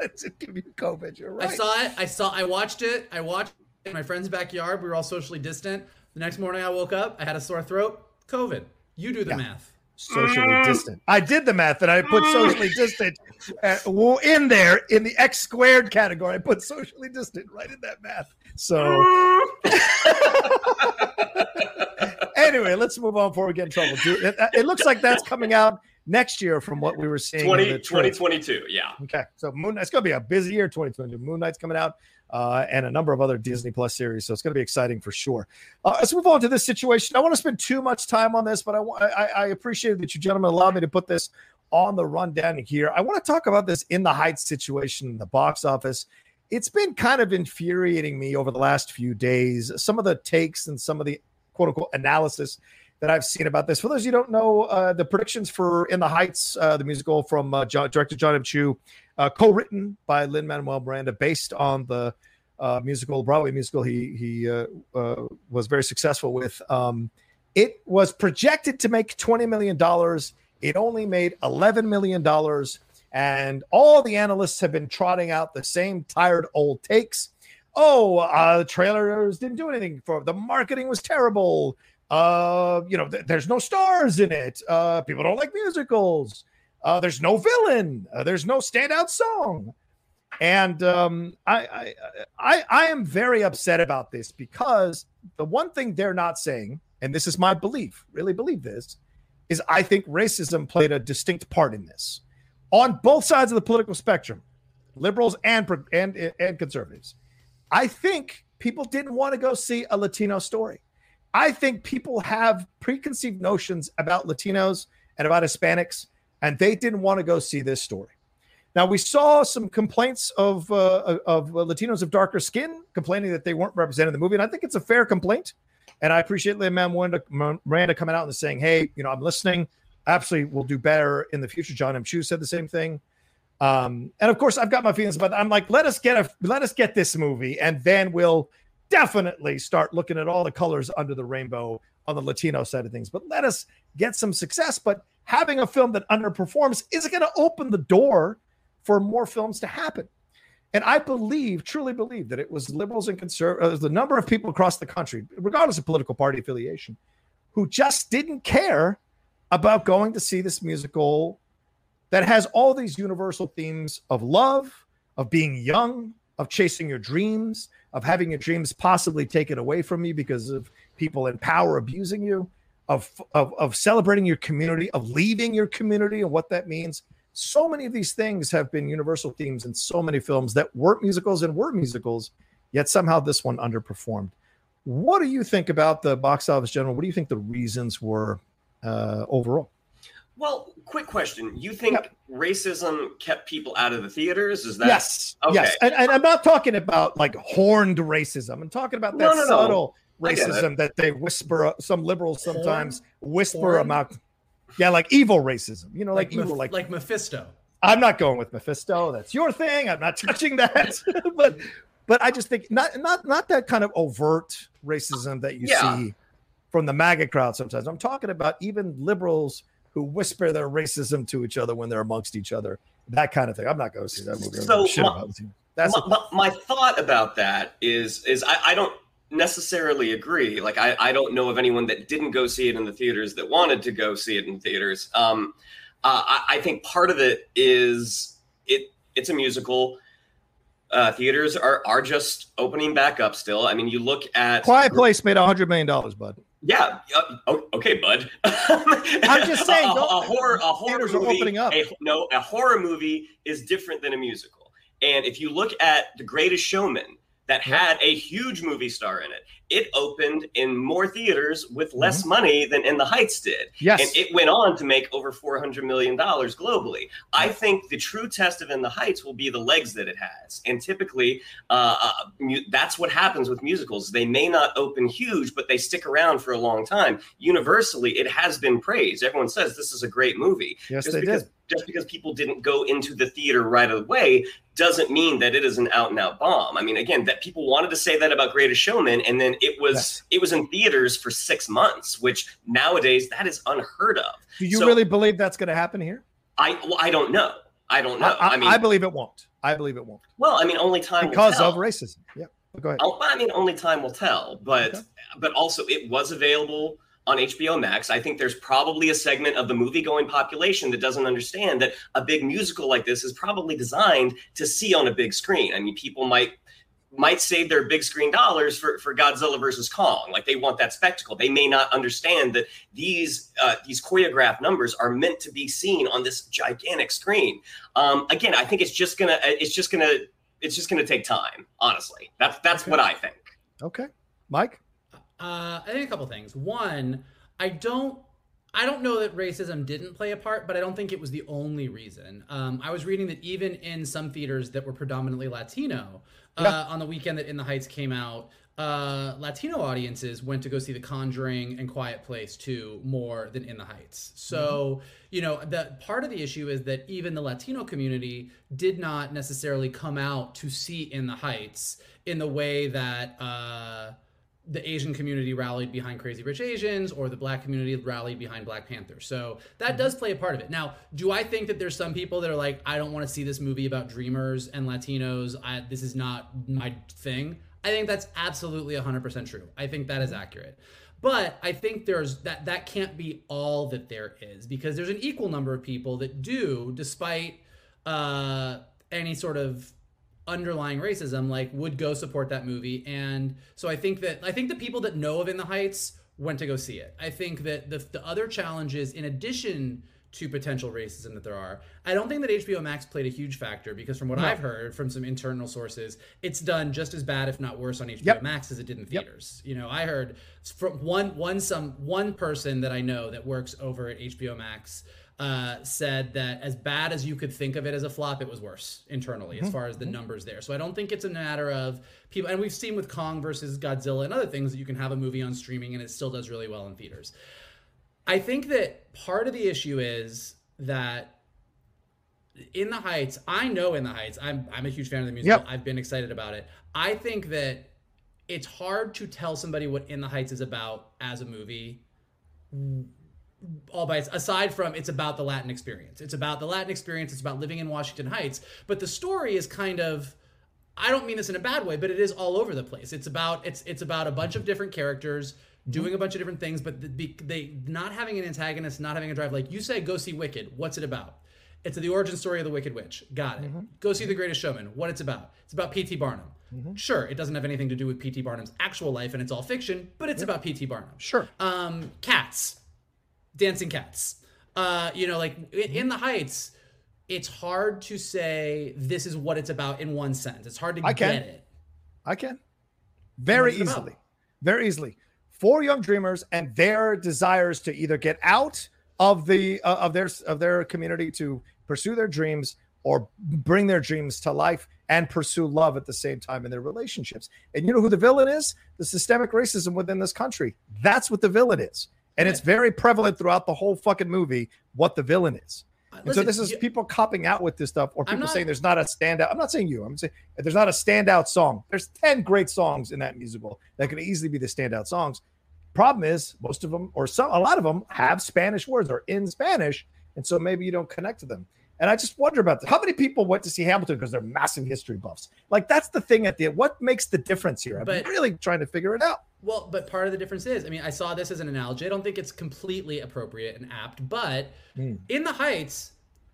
let's give you COVID. You're right. I saw it. I saw. I watched it. I watched it in my friend's backyard. We were all socially distant. The next morning, I woke up. I had a sore throat. COVID. You do the math. socially distant. I did the math and I put socially distant uh, in there in the X squared category. I put socially distant right in that math. So anyway, let's move on before we get in trouble. It, it looks like that's coming out next year from what we were seeing. in 20, 2022, yeah. Okay, so Moon Knight's going to be a busy year. 2022. Moon Knight's coming out, uh, and a number of other Disney Plus series. So it's going to be exciting for sure. Uh, let's move on to this situation. I want to spend too much time on this, but I, I, I appreciate that you gentlemen allowed me to put this on the rundown here. I want to talk about this in the Heights situation in the box office. It's been kind of infuriating me over the last few days. Some of the takes and some of the quote unquote analysis that I've seen about this. For those of you who don't know, uh, the predictions for In the Heights, uh, the musical from uh, John, director John M. Chu, uh, co-written by Lin Manuel Miranda, based on the uh, musical Broadway musical he he uh, was very successful with. Um, it was projected to make twenty million dollars. It only made eleven million dollars, and all the analysts have been trotting out the same tired old takes. Oh, uh, the trailers didn't do anything for the marketing was terrible. Uh, you know, th- there's no stars in it. Uh, people don't like musicals. Uh, there's no villain. Uh, there's no standout song. And um, I, I, I, I am very upset about this because the one thing they're not saying, and this is my belief, really believe this, is I think racism played a distinct part in this on both sides of the political spectrum, liberals and and and conservatives. I think people didn't want to go see a Latino story. I think people have preconceived notions about Latinos and about Hispanics, and they didn't want to go see this story. Now we saw some complaints of uh, of Latinos of darker skin complaining that they weren't represented in the movie, and I think it's a fair complaint. And I appreciate Miranda, Miranda coming out and saying, "Hey, you know, I'm listening. Absolutely, we'll do better in the future." John M. Chu said the same thing. Um, and of course, I've got my feelings, but I'm like, let us get a let us get this movie, and then we'll definitely start looking at all the colors under the rainbow on the Latino side of things. But let us get some success. But having a film that underperforms is going to open the door for more films to happen. And I believe, truly believe, that it was liberals and conservatives, the number of people across the country, regardless of political party affiliation, who just didn't care about going to see this musical that has all these universal themes of love, of being young, of chasing your dreams, of having your dreams possibly taken away from you because of people in power abusing you, of, of, of celebrating your community, of leaving your community and what that means so many of these things have been universal themes in so many films that weren't musicals and were musicals, yet somehow this one underperformed. What do you think about the box office general? What do you think the reasons were uh, overall? Well, quick question. You think yep. racism kept people out of the theaters? Is that yes? Okay. Yes, and, and, I'm not talking about like horned racism. I'm talking about that no, no, subtle no. racism that they whisper. Some liberals sometimes Horn? whisper Horn? about yeah, like evil racism. You know, like, like evil, like like Mephisto. I'm not going with Mephisto. That's your thing. I'm not touching that. but but I just think not not not that kind of overt racism that you yeah. see from the MAGA crowd sometimes. I'm talking about even liberals who whisper their racism to each other when they're amongst each other. That kind of thing. I'm not going to see that movie. So my, That's my, my, my, thought about that is is I, I don't necessarily agree. Like I, I don't know of anyone that didn't go see it in the theaters that wanted to go see it in theaters. Um, uh, I, I, think part of it is it it's a musical. Uh, theaters are are just opening back up still. I mean, you look at Quiet Place made a hundred million dollars, bud. Yeah. Uh, okay, bud. I'm just saying. a, a, horror, a horror movie. opening up. A, no, a horror movie is different than a musical. And if you look at The Greatest Showman, that had a huge movie star in it. It opened in more theaters with less mm-hmm. money than In the Heights did. Yes. And it went on to make over $400 million globally. I think the true test of In the Heights will be the legs that it has. And typically, uh, uh, mu- that's what happens with musicals. They may not open huge, but they stick around for a long time. Universally, it has been praised. Everyone says this is a great movie. Yes, Just they because- did just because people didn't go into the theater right away doesn't mean that it is an out and out bomb. I mean, again, that people wanted to say that about Greatest Showman, and then it was yes. it was in theaters for six months, which nowadays that is unheard of. Do you so, really believe that's going to happen here? I well, I don't know. I don't know. I, I, mean, I believe it won't. I believe it won't. Well, I mean, only time because of racism. Yeah, go ahead. Oh, I mean, only time will tell. But okay. but also, it was available on HBO Max. I think there's probably a segment of the movie going population that doesn't understand that a big musical like this is probably designed to see on a big screen. I mean, people might might save their big screen dollars for, for Godzilla versus Kong. Like they want that spectacle. They may not understand that these uh, these choreographed numbers are meant to be seen on this gigantic screen. Um, again, I think it's just gonna it's just gonna it's just gonna take time. Honestly, that's that's okay. what I think. Okay, Mike. Uh, I think a couple things. One, I don't I don't know that racism didn't play a part, but I don't think it was the only reason. Um, I was reading that even in some theaters that were predominantly Latino, uh, yeah. on the weekend that In the Heights came out, uh, Latino audiences went to go see The Conjuring and Quiet Place too more than In the Heights. So, mm-hmm. you know, the part of the issue is that even the Latino community did not necessarily come out to see In the Heights in the way that. Uh, the Asian community rallied behind Crazy Rich Asians or the black community rallied behind Black Panther. So that mm-hmm. does play a part of it. Now, do I think that there's some people that are like, I don't want to see this movie about dreamers and Latinos. I, this is not my thing. I think that's absolutely 100% true. I think that is accurate. But I think there's that that can't be all that there is because there's an equal number of people that do, despite uh, any sort of underlying racism like would go support that movie and so i think that i think the people that know of in the heights went to go see it i think that the, the other challenges in addition to potential racism that there are. I don't think that HBO Max played a huge factor because from what No. I've heard from some internal sources, it's done just as bad, if not worse, on HBO Yep. Max as it did in Yep. theaters. You know, I heard from one one some one person that I know that works over at HBO Max uh, said that as bad as you could think of it as a flop, it was worse internally Mm-hmm. as far as the numbers there. So I don't think it's a matter of people, and we've seen with Kong versus Godzilla and other things that you can have a movie on streaming and it still does really well in theaters. I think that part of the issue is that in the Heights, I know in the Heights, I'm I'm a huge fan of the musical. Yep. I've been excited about it. I think that it's hard to tell somebody what In the Heights is about as a movie. All by aside from it's about the Latin experience. It's about the Latin experience. It's about living in Washington Heights. But the story is kind of I don't mean this in a bad way, but it is all over the place. It's about it's it's about a bunch of different characters doing a bunch of different things, but the, they not having an antagonist, not having a drive. Like you say, go see Wicked. What's it about? It's the origin story of the Wicked Witch. Got it. Go see The Greatest Showman. What it's about? It's about P.T. Barnum. Sure, it doesn't have anything to do with P.T. Barnum's actual life, and it's all fiction, but it's about P.T. Barnum. Sure. Um, cats, dancing cats. Uh, you know, like in, in the Heights, it's hard to say this is what it's about in one sentence. It's hard to I can. get it. I can. Very What's it about? easily. Very easily. Four young dreamers and their desires to either get out of the uh, of their of their community to pursue their dreams or bring their dreams to life and pursue love at the same time in their relationships. And you know who the villain is? The systemic racism within this country. That's what the villain is. And it's very prevalent throughout the whole fucking movie what the villain is. Uh, and so this is you- people copping out with this stuff, or people not- saying there's not a standout. I'm not saying you. I'm saying there's not a standout song. There's ten great songs in that musical that could easily be the standout songs. Problem is, most of them, or some, a lot of them, have Spanish words or in Spanish, and so maybe you don't connect to them. And I just wonder about that. How many people went to see Hamilton because they're massive history buffs? Like that's the thing at the end. What makes the difference here? I'm But- really trying to figure it out. Well, but part of the difference is, I mean, I saw this as an analogy. I don't think it's completely appropriate and apt, but Hmm. in the Heights,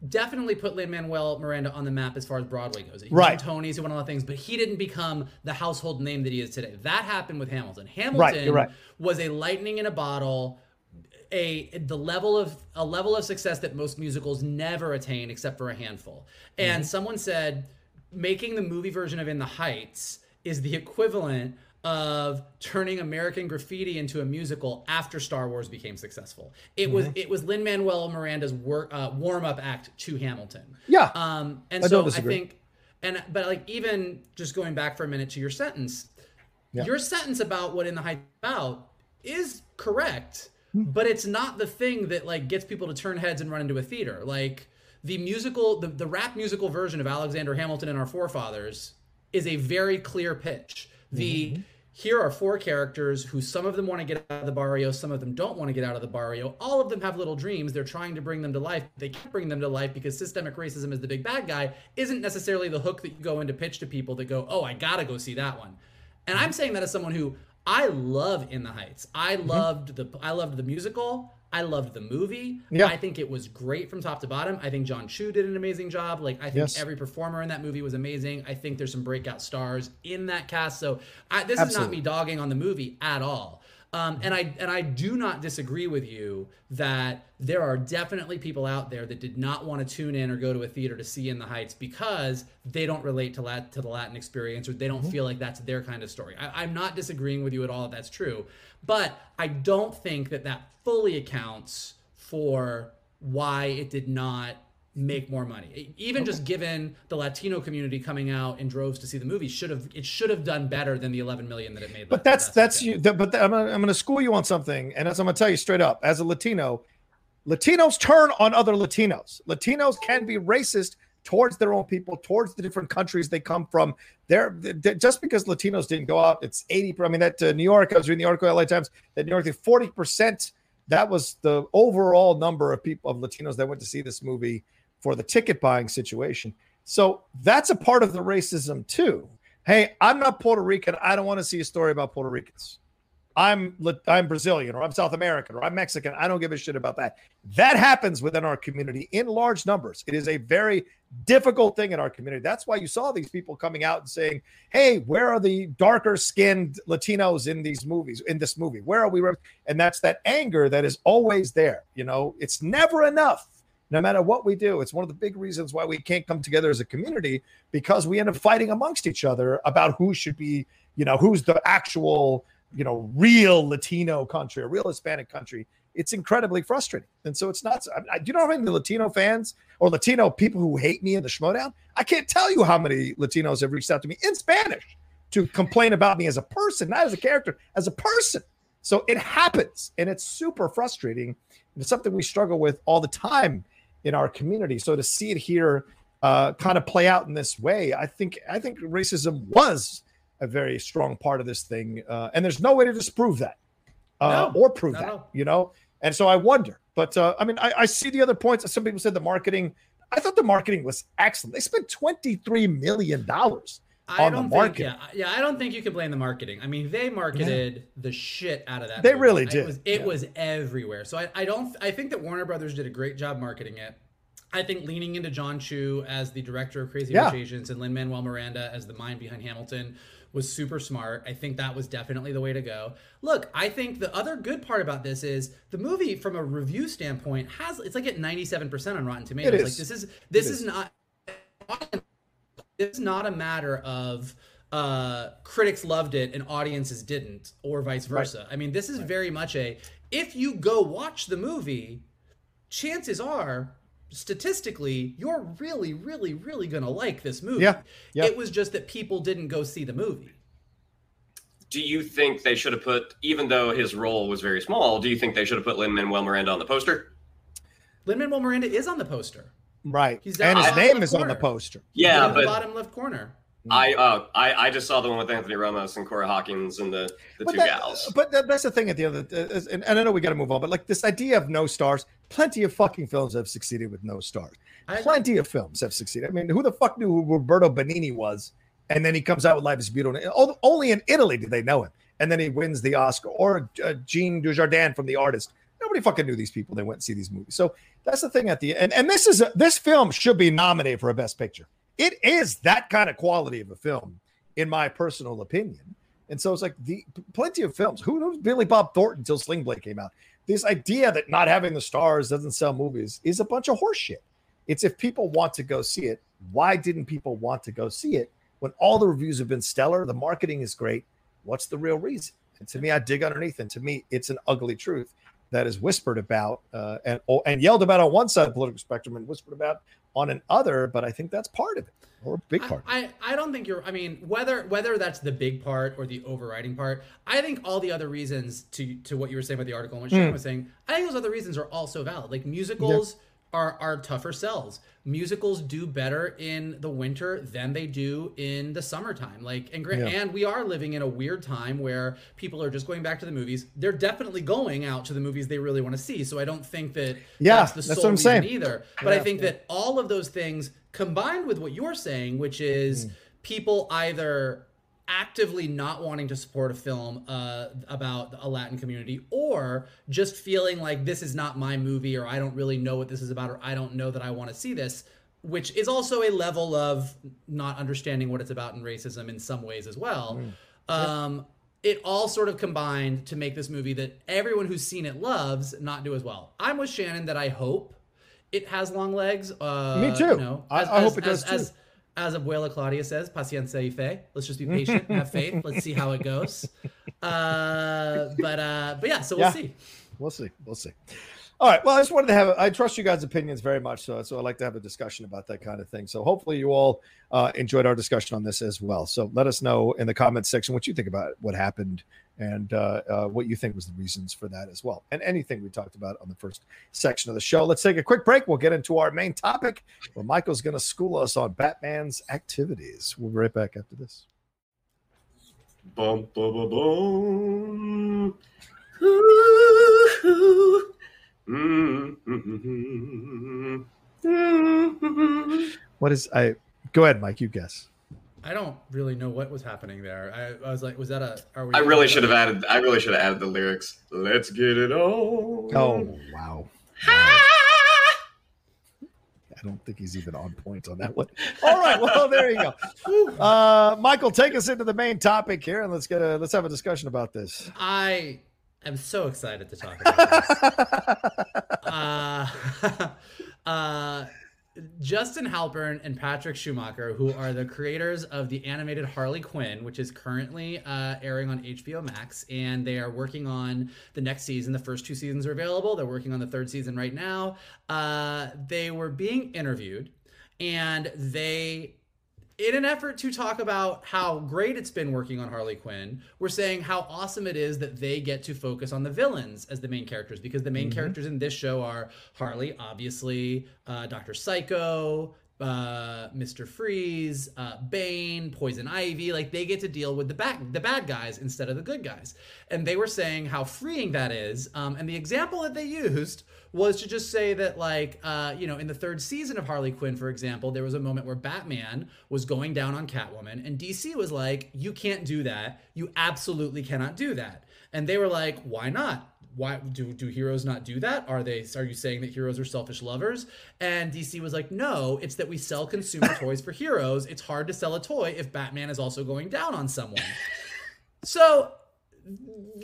definitely put Lin Manuel Miranda on the map as far as Broadway goes. He Right. won Tonys, he won a lot of things, but he didn't become the household name that he is today. That happened with Hamilton. Hamilton Right, right. was a lightning in a bottle. A the level of a level of success that most musicals never attain except for a handful. And someone said making the movie version of In the Heights is the equivalent of turning American Graffiti into a musical after Star Wars became successful. It was it was Lin Manuel Miranda's work uh, warm up act to Hamilton. Yeah. Um, and I so I think, and but like even just going back for a minute to your sentence, your sentence about what In the is about is correct, Hmm. but it's not the thing that like gets people to turn heads and run into a theater. Like the musical, the, the rap musical version of Alexander Hamilton and Our Forefathers is a very clear pitch. The Mm-hmm. here are four characters who some of them want to get out of the barrio, some of them don't want to get out of the barrio. All of them have little dreams. They're trying to bring them to life. They can't bring them to life because systemic racism is the big bad guy isn't necessarily the hook that you go into pitch to people that go, "Oh, I got to go see that one." And Mm-hmm. I'm saying that as someone who I love In the Heights. I Mm-hmm. loved the I loved the musical. I loved the movie. Yeah. I think it was great from top to bottom. I think John Chu did an amazing job. Like I think Yes. every performer in that movie was amazing. I think there's some breakout stars in that cast. So I, this is not me dogging on the movie at all. Um, and I and I do not disagree with you that there are definitely people out there that did not want to tune in or go to a theater to see In the Heights because they don't relate to Lat- to the Latin experience or they don't feel like that's their kind of story. I, I'm not disagreeing with you at all that that's true, but I don't think that that fully accounts for why it did not make more money. Even just given the Latino community coming out in droves to see the movie, should have it should have done better than the 11 million that it made. But that's that's weekend. you. But I'm gonna, I'm gonna school you on something, and as I'm gonna tell you straight up, as a Latino, Latinos turn on other Latinos. Latinos can be racist towards their own people, towards the different countries they come from. They're, they just because Latinos didn't go out, it's 80. I mean, that uh, New York, I was reading the article, LA Times, that New York, 40 percent. That was the overall number of people of Latinos that went to see this movie for the ticket buying situation. So that's a part of the racism too. Hey, I'm not Puerto Rican. I don't want to see a story about Puerto Ricans. I'm I'm Brazilian or I'm South American or I'm Mexican. I don't give a shit about that. That happens within our community in large numbers. It is a very difficult thing in our community. That's why you saw these people coming out and saying, "Hey, where are the darker skinned Latinos in these movies? In this movie, where are we?" And that's that anger that is always there. You know, it's never enough no matter what we do. It's one of the big reasons why we can't come together as a community because we end up fighting amongst each other about who should be, you know, who's the actual, you know, real Latino country, a real Hispanic country. It's incredibly frustrating. And so it's not, I, I, do you know how many Latino fans or Latino people who hate me in the Schmoedown? I can't tell you how many Latinos have reached out to me in Spanish to complain about me as a person, not as a character, as a person. So it happens and it's super frustrating. And It's something we struggle with all the time in our community. So to see it here uh, kind of play out in this way, I think I think racism was a very strong part of this thing, uh, and there's no way to disprove that uh, no, or prove that. No. You know, and so I wonder. But uh, I mean, I, I see the other points. Some people said the marketing. I thought the marketing was excellent. They spent twenty three million dollars I don't think, yeah, yeah, I don't think you can blame the marketing. I mean, they marketed yeah. the shit out of that. They movie. really did. It was, it yeah. was everywhere. So I, I don't. I think that Warner Brothers did a great job marketing it. I think leaning into John Chu as the director of Crazy Rich Asians and Lin Manuel Miranda as the mind behind Hamilton was super smart. I think that was definitely the way to go. Look, I think the other good part about this is the movie, from a review standpoint, has it's like at ninety seven percent on Rotten Tomatoes. Like this is this is, is not it's not a matter of uh, critics loved it and audiences didn't, or vice versa. Right. I mean, this is right. very much a if you go watch the movie, chances are statistically you're really really really going to like this movie. Yeah. yeah. It was just that people didn't go see the movie. Do you think they should have put even though his role was very small, do you think they should have put Lin-Manuel Miranda on the poster? Lin-Manuel Miranda is on the poster. Right. He's and his name is corner. on the poster. Yeah, but bottom left corner. I uh I, I just saw the one with Anthony Ramos and Corey Hawkins and the, the two that, gals. But that, that's the thing at the other, uh, and, and I know we got to move on, but like this idea of no stars, plenty of fucking films have succeeded with no stars. Plenty of films have succeeded. I mean, who the fuck knew who Roberto Benigni was? And then he comes out with Life is Beautiful. Only in Italy did they know him. And then he wins the Oscar. Or uh, Jean Dujardin from The Artist. Nobody fucking knew these people. They went and see these movies. So that's the thing at the end. And this is a, this film should be nominated for a Best Picture. It is that kind of quality of a film, in my personal opinion. And so it's like the plenty of films. Who knows Billy Bob Thornton until Sling Blade came out? This idea that not having the stars doesn't sell movies is a bunch of horseshit. It's if people want to go see it, why didn't people want to go see it when all the reviews have been stellar? The marketing is great. What's the real reason? And to me, I dig underneath, and to me, it's an ugly truth that is whispered about uh, and oh, and yelled about on one side of the political spectrum and whispered about on another. But I think that's part of it, or a big part. I, I, I don't think you're. I mean, whether whether that's the big part or the overriding part, I think all the other reasons to to what you were saying about the article and what Shane mm. was saying, I think those other reasons are also valid. Like musicals. Yeah are are tougher sells. Musicals do better in the winter than they do in the summertime. Like and yeah. and we are living in a weird time where people are just going back to the movies. They're definitely going out to the movies they really want to see. So I don't think that yeah, that's the that's sole reason saying. either. But yeah, I think yeah. that all of those things combined with what you're saying, which is mm. people either actively not wanting to support a film uh, about a Latin community or just feeling like this is not my movie or I don't really know what this is about or I don't know that I want to see this, which is also a level of not understanding what it's about in racism in some ways as well. Mm. Um, it all sort of combined to make this movie that everyone who's seen it loves not do as well. I'm with Shannon that I hope it has long legs. Uh, Me too. You know, as, I, I as, hope it does as, too as Abuela Claudia says, paciencia y fe. Let's just be patient have faith. Let's see how it goes. Uh, but uh, but yeah, so we'll yeah. see. We'll see. We'll see. All right. Well, I just wanted to have. I trust you guys' opinions very much, so so I like to have a discussion about that kind of thing. So hopefully you all uh, enjoyed our discussion on this as well. So let us know in the comments section what you think about what happened and uh, uh, what you think was the reasons for that as well, and anything we talked about on the first section of the show. Let's take a quick break. We'll get into our main topic, where Michael's going to school us on Batman's activities. We'll be right back after this. Bum, bum, bum, what is I? Go ahead, Mike. You guess. I don't really know what was happening there. I, I was like, was that a? Are we I really should have added. I really should have added the lyrics. Let's get it on. Oh wow. wow. I don't think he's even on point on that one. All right, well there you go. Uh, Michael, take us into the main topic here, and let's get a let's have a discussion about this. I am so excited to talk about this. uh, Uh, Justin Halpern and Patrick Schumacher, who are the creators of the animated Harley Quinn, which is currently uh, airing on HBO Max, and they are working on the next season. The first two seasons are available. They're working on the third season right now. Uh, they were being interviewed, and they in an effort to talk about how great it's been working on Harley Quinn, we're saying how awesome it is that they get to focus on the villains as the main characters because the main mm-hmm. characters in this show are Harley, obviously, uh, Doctor Psycho, uh, Mr. Freeze, uh, Bane, Poison Ivy, like they get to deal with the bad the bad guys instead of the good guys. And they were saying how freeing that is. Um, and the example that they used was to just say that, like, uh, you know, in the third season of Harley Quinn, for example, there was a moment where Batman was going down on Catwoman, and DC was like, "You can't do that. You absolutely cannot do that." And they were like, "Why not?" why do do heroes not do that? Are they are you saying that heroes are selfish lovers? And DC was like, "No, it's that we sell consumer toys for heroes. It's hard to sell a toy if Batman is also going down on someone." so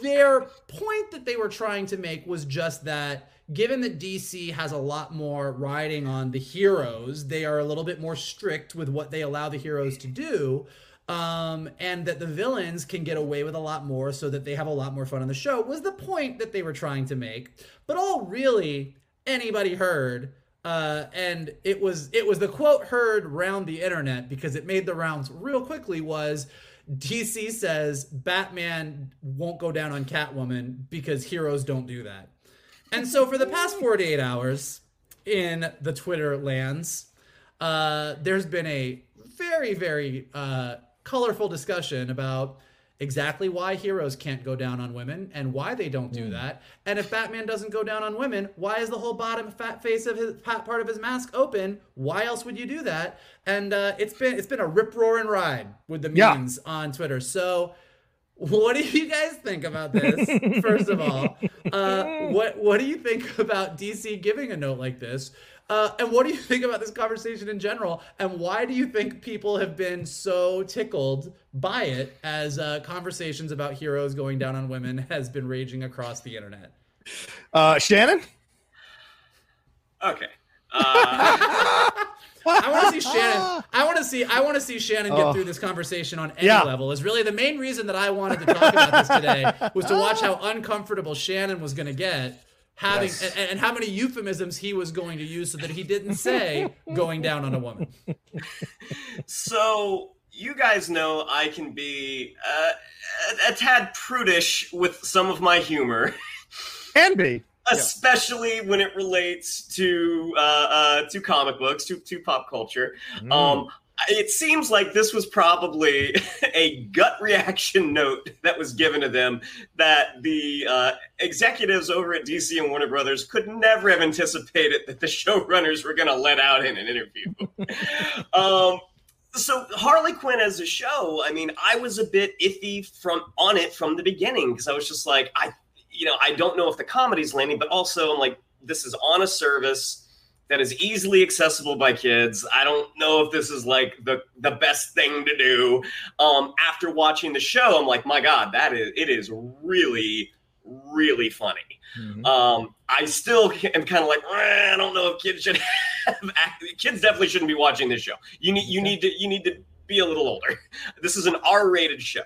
their point that they were trying to make was just that given that DC has a lot more riding on the heroes, they are a little bit more strict with what they allow the heroes to do um, and that the villains can get away with a lot more so that they have a lot more fun on the show was the point that they were trying to make. But all really anybody heard, uh, and it was it was the quote heard round the internet because it made the rounds real quickly was DC says Batman won't go down on Catwoman because heroes don't do that. And so for the past 48 hours in the Twitter lands, uh, there's been a very, very uh, colorful discussion about exactly why heroes can't go down on women and why they don't do mm. that. And if Batman doesn't go down on women, why is the whole bottom fat face of his part of his mask open? Why else would you do that? And uh, it's been it's been a rip roaring ride with the memes yeah. on Twitter. So. What do you guys think about this? First of all, uh, what what do you think about DC giving a note like this? Uh, and what do you think about this conversation in general? And why do you think people have been so tickled by it as uh, conversations about heroes going down on women has been raging across the internet? Uh, Shannon? Okay. I want to see Shannon. I want to see. I want to see Shannon get oh. through this conversation on any yeah. level. Is really the main reason that I wanted to talk about this today was to watch how uncomfortable Shannon was going to get having yes. and, and, how many euphemisms he was going to use so that he didn't say going down on a woman. So you guys know I can be uh, a, a tad prudish with some of my humor. Can be. Especially yeah. when it relates to uh, uh, to comic books, to, to pop culture. Mm. Um, it seems like this was probably a gut reaction note that was given to them that the uh, executives over at DC and Warner Brothers could never have anticipated that the showrunners were going to let out in an interview. um, so Harley Quinn as a show, I mean, I was a bit iffy from on it from the beginning because I was just like, I, you know, I don't know if the comedy's landing, but also I'm like, this is on a service that is easily accessible by kids. I don't know if this is like the the best thing to do. Um, after watching the show, I'm like, my God, that is it is really really funny. Mm-hmm. Um, I still am kind of like, I don't know if kids should have. kids definitely shouldn't be watching this show. You need you need to you need to be a little older. This is an R-rated show.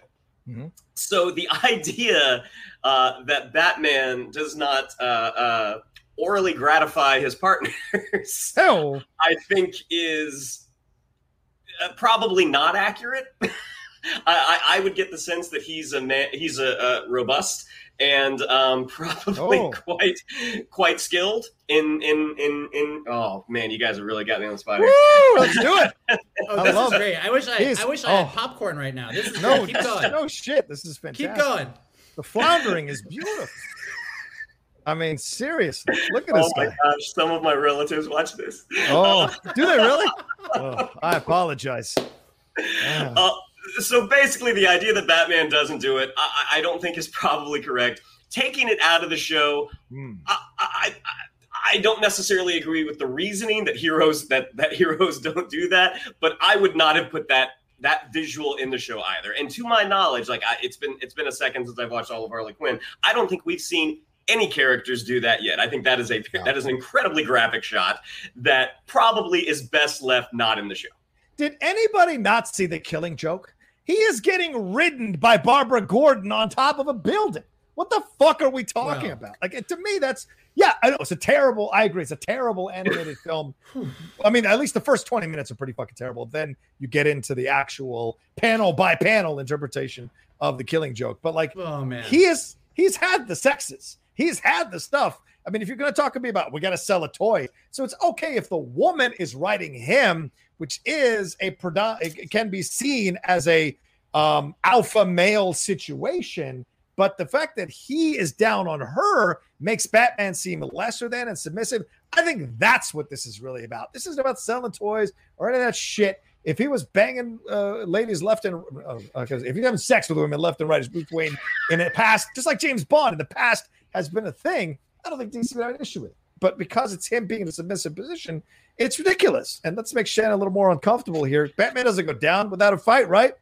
Mm-hmm. So the idea uh, that Batman does not uh, uh, orally gratify his partners, oh. I think is uh, probably not accurate. I, I, I, would get the sense that he's a man, he's a, a robust and um, probably oh. quite quite skilled in in in in. Oh man, you guys have really got me on the spot. Woo, let's do it. oh, this is great. I wish I I wish I had oh. popcorn right now. This is no, keep going. No shit, this is fantastic. Keep going. The floundering is beautiful. I mean, seriously, look at this. Oh my guy. gosh, some of my relatives watch this. Oh, do they really? Oh, I apologize. Uh, so basically, the idea that Batman doesn't do it, I, I, don't think is probably correct. Taking it out of the show, hmm. I, I, I don't necessarily agree with the reasoning that heroes that that heroes don't do that, but I would not have put that that visual in the show either. And to my knowledge, like I, it's been it's been a second since I've watched all of Harley Quinn. I don't think we've seen any characters do that yet. I think that is a that is an incredibly graphic shot that probably is best left not in the show. Did anybody not see the killing joke? He is getting ridden by Barbara Gordon on top of a building. What the fuck are we talking about? Like to me, that's yeah. I know it's a terrible. I agree. It's a terrible animated film. I mean, at least the first twenty minutes are pretty fucking terrible. Then you get into the actual panel by panel interpretation of the killing joke. But like, oh man, he is he's had the sexes. He's had the stuff. I mean, if you're going to talk to me about we got to sell a toy, so it's okay if the woman is writing him, which is a it can be seen as a um, alpha male situation. But the fact that he is down on her makes Batman seem lesser than and submissive. I think that's what this is really about. This isn't about selling toys or any of that shit. If he was banging uh, ladies left and uh if he's having sex with women left and right, as Bruce Wayne in the past, just like James Bond in the past has been a thing, I don't think DC would have an issue with it. But because it's him being in a submissive position, it's ridiculous. And let's make Shannon a little more uncomfortable here. Batman doesn't go down without a fight, right?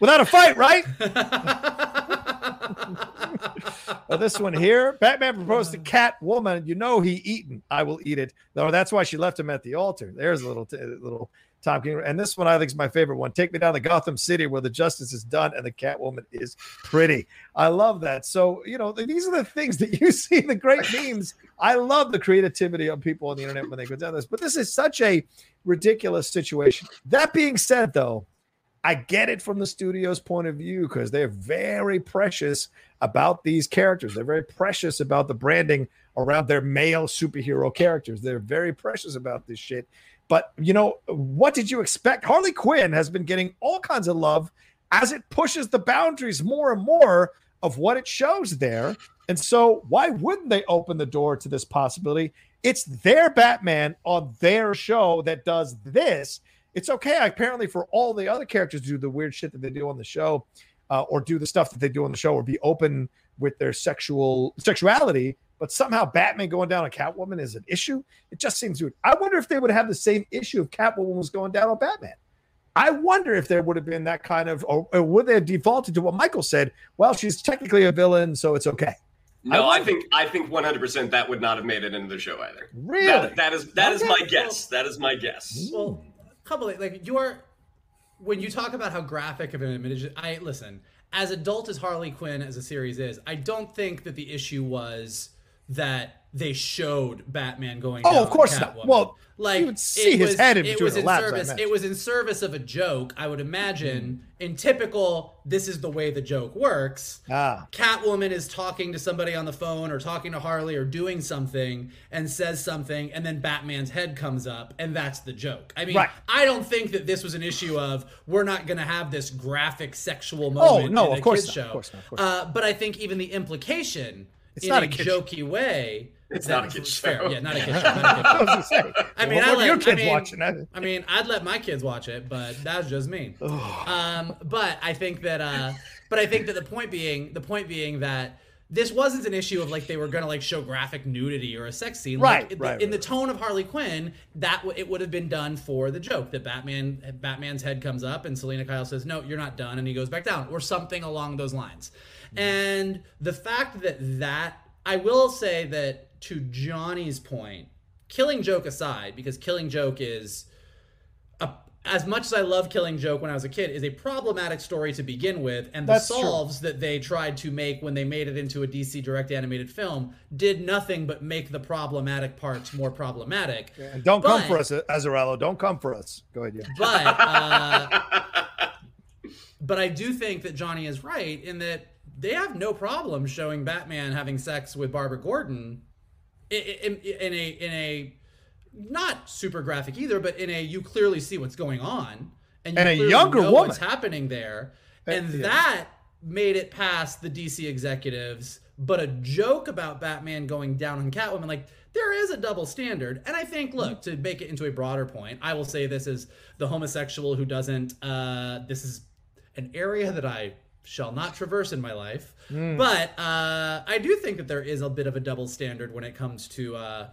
Without a fight, right? this one here, Batman proposed to Catwoman. You know he eaten. I will eat it. No, that's why she left him at the altar. There's a little, t- little Tom King. And this one I think is my favorite one. Take me down to Gotham City where the justice is done and the Catwoman is pretty. I love that. So, you know, these are the things that you see the great memes. I love the creativity of people on the internet when they go down this, but this is such a ridiculous situation. That being said, though, I get it from the studio's point of view because they're very precious about these characters. They're very precious about the branding around their male superhero characters. They're very precious about this shit. But, you know, what did you expect? Harley Quinn has been getting all kinds of love as it pushes the boundaries more and more of what it shows there. And so, why wouldn't they open the door to this possibility? It's their Batman on their show that does this it's okay apparently for all the other characters to do the weird shit that they do on the show uh, or do the stuff that they do on the show or be open with their sexual sexuality but somehow batman going down on catwoman is an issue it just seems weird i wonder if they would have the same issue if catwoman was going down on batman i wonder if there would have been that kind of or, or would they have defaulted to what michael said well she's technically a villain so it's okay no, I, I, think I think 100% that would not have made it into the show either. Really? that, that is that okay. is my guess. That is my guess. Well, couple of, like you're when you talk about how graphic of an image i listen as adult as harley quinn as a series is i don't think that the issue was that they showed Batman going. Oh, of course not. Well, like you would see his was, head in it was in service. It was in service of a joke. I would imagine. Mm. In typical, this is the way the joke works. Ah. Catwoman is talking to somebody on the phone or talking to Harley or doing something and says something, and then Batman's head comes up, and that's the joke. I mean, right. I don't think that this was an issue of we're not going to have this graphic sexual oh, moment. Oh no, of course, not, show. of course not. Of course not. Uh, but I think even the implication it's in not a, a jokey way it's not a kid show. Yeah, not a kid show. Not a kid show. I mean, what I let, your kids I mean, watching? I mean, I'd let my kids watch it, but that's just me. um, but I think that, uh, but I think that the point being, the point being that this wasn't an issue of like they were gonna like show graphic nudity or a sex scene. Right. Like, right in right. the tone of Harley Quinn, that w- it would have been done for the joke that Batman Batman's head comes up and Selina Kyle says, "No, you're not done," and he goes back down, or something along those lines. Mm-hmm. And the fact that that I will say that to Johnny's point, Killing Joke aside, because Killing Joke is a, as much as I love Killing Joke when I was a kid, is a problematic story to begin with, and the That's solves true. that they tried to make when they made it into a DC direct animated film did nothing but make the problematic parts more problematic. Yeah, and don't but, come for us, Azzarello. Don't come for us. Go ahead. Yeah. But uh, but I do think that Johnny is right in that they have no problem showing Batman having sex with Barbara Gordon in, in, a in a not super graphic either, but in a you clearly see what's going on and, and a younger know woman what's happening there, uh, and yeah. that made it past the DC executives. But a joke about Batman going down on Catwoman, like there is a double standard. And I think, look, to make it into a broader point, I will say this is the homosexual who doesn't. Uh, this is an area that I shall not traverse in my life. Mm. But uh, I do think that there is a bit of a double standard when it comes to uh,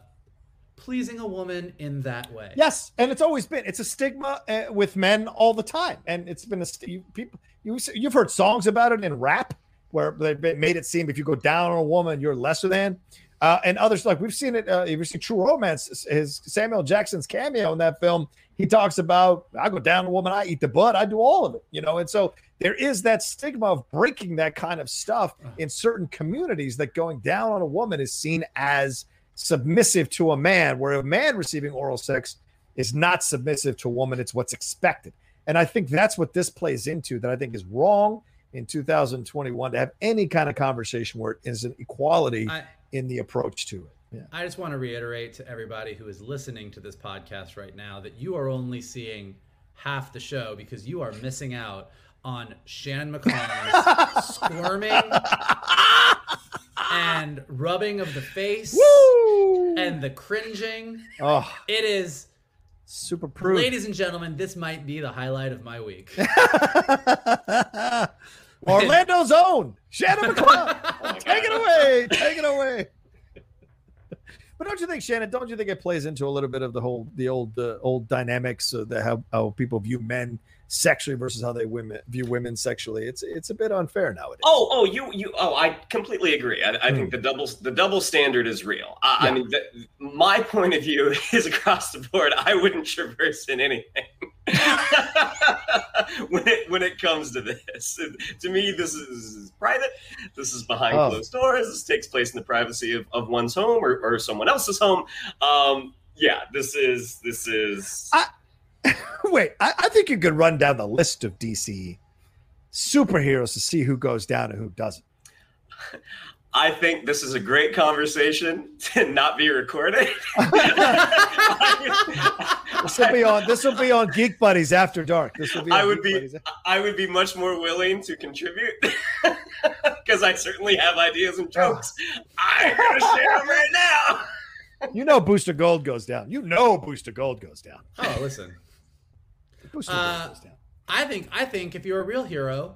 pleasing a woman in that way. Yes, and it's always been it's a stigma uh, with men all the time, and it's been a st- you, people you you've heard songs about it in rap. where they made it seem if you go down on a woman, you're lesser than. Uh, and others like we've seen it. Uh, you've seen True Romance. His Samuel Jackson's cameo in that film. He talks about I go down on a woman, I eat the butt, I do all of it. You know, and so there is that stigma of breaking that kind of stuff uh-huh. in certain communities that going down on a woman is seen as submissive to a man, where a man receiving oral sex is not submissive to a woman. It's what's expected. And I think that's what this plays into that I think is wrong in 2021 to have any kind of conversation where it is an equality I, in the approach to it. Yeah. I just want to reiterate to everybody who is listening to this podcast right now that you are only seeing half the show because you are missing out on Shannon McClung's squirming and rubbing of the face Woo! and the cringing. Oh, it is super proof. Ladies and gentlemen, this might be the highlight of my week. Orlando's own Shannon McCollum. Take it away. Take it away. But don't you think, Shannon? Don't you think it plays into a little bit of the whole, the old, uh, old dynamics of the how, how people view men sexually versus how they women view women sexually. It's it's a bit unfair nowadays. Oh, oh, you you oh, I completely agree. I, I mm. think hmm. the double the double standard is real. I, yeah. I mean, the, my point of view is across the board. I wouldn't traverse in anything when it when it comes to this. To me, this is, this is private. This is behind oh. closed doors. This takes place in the privacy of, of one's home or, or someone else's home. Um, yeah, this is this is. I, Wait, I, I, think you could run down the list of DC superheroes to see who goes down and who doesn't. I think this is a great conversation to not be recorded. this will be on. This will be on Geek Buddies after dark. This will be. I would Geek be. I would be much more willing to contribute because I certainly have ideas and jokes. I'm gonna share them right now. You know, Booster Gold goes down. You know, Booster Gold goes down. Oh, listen. Uh, I think I think if you're a real hero,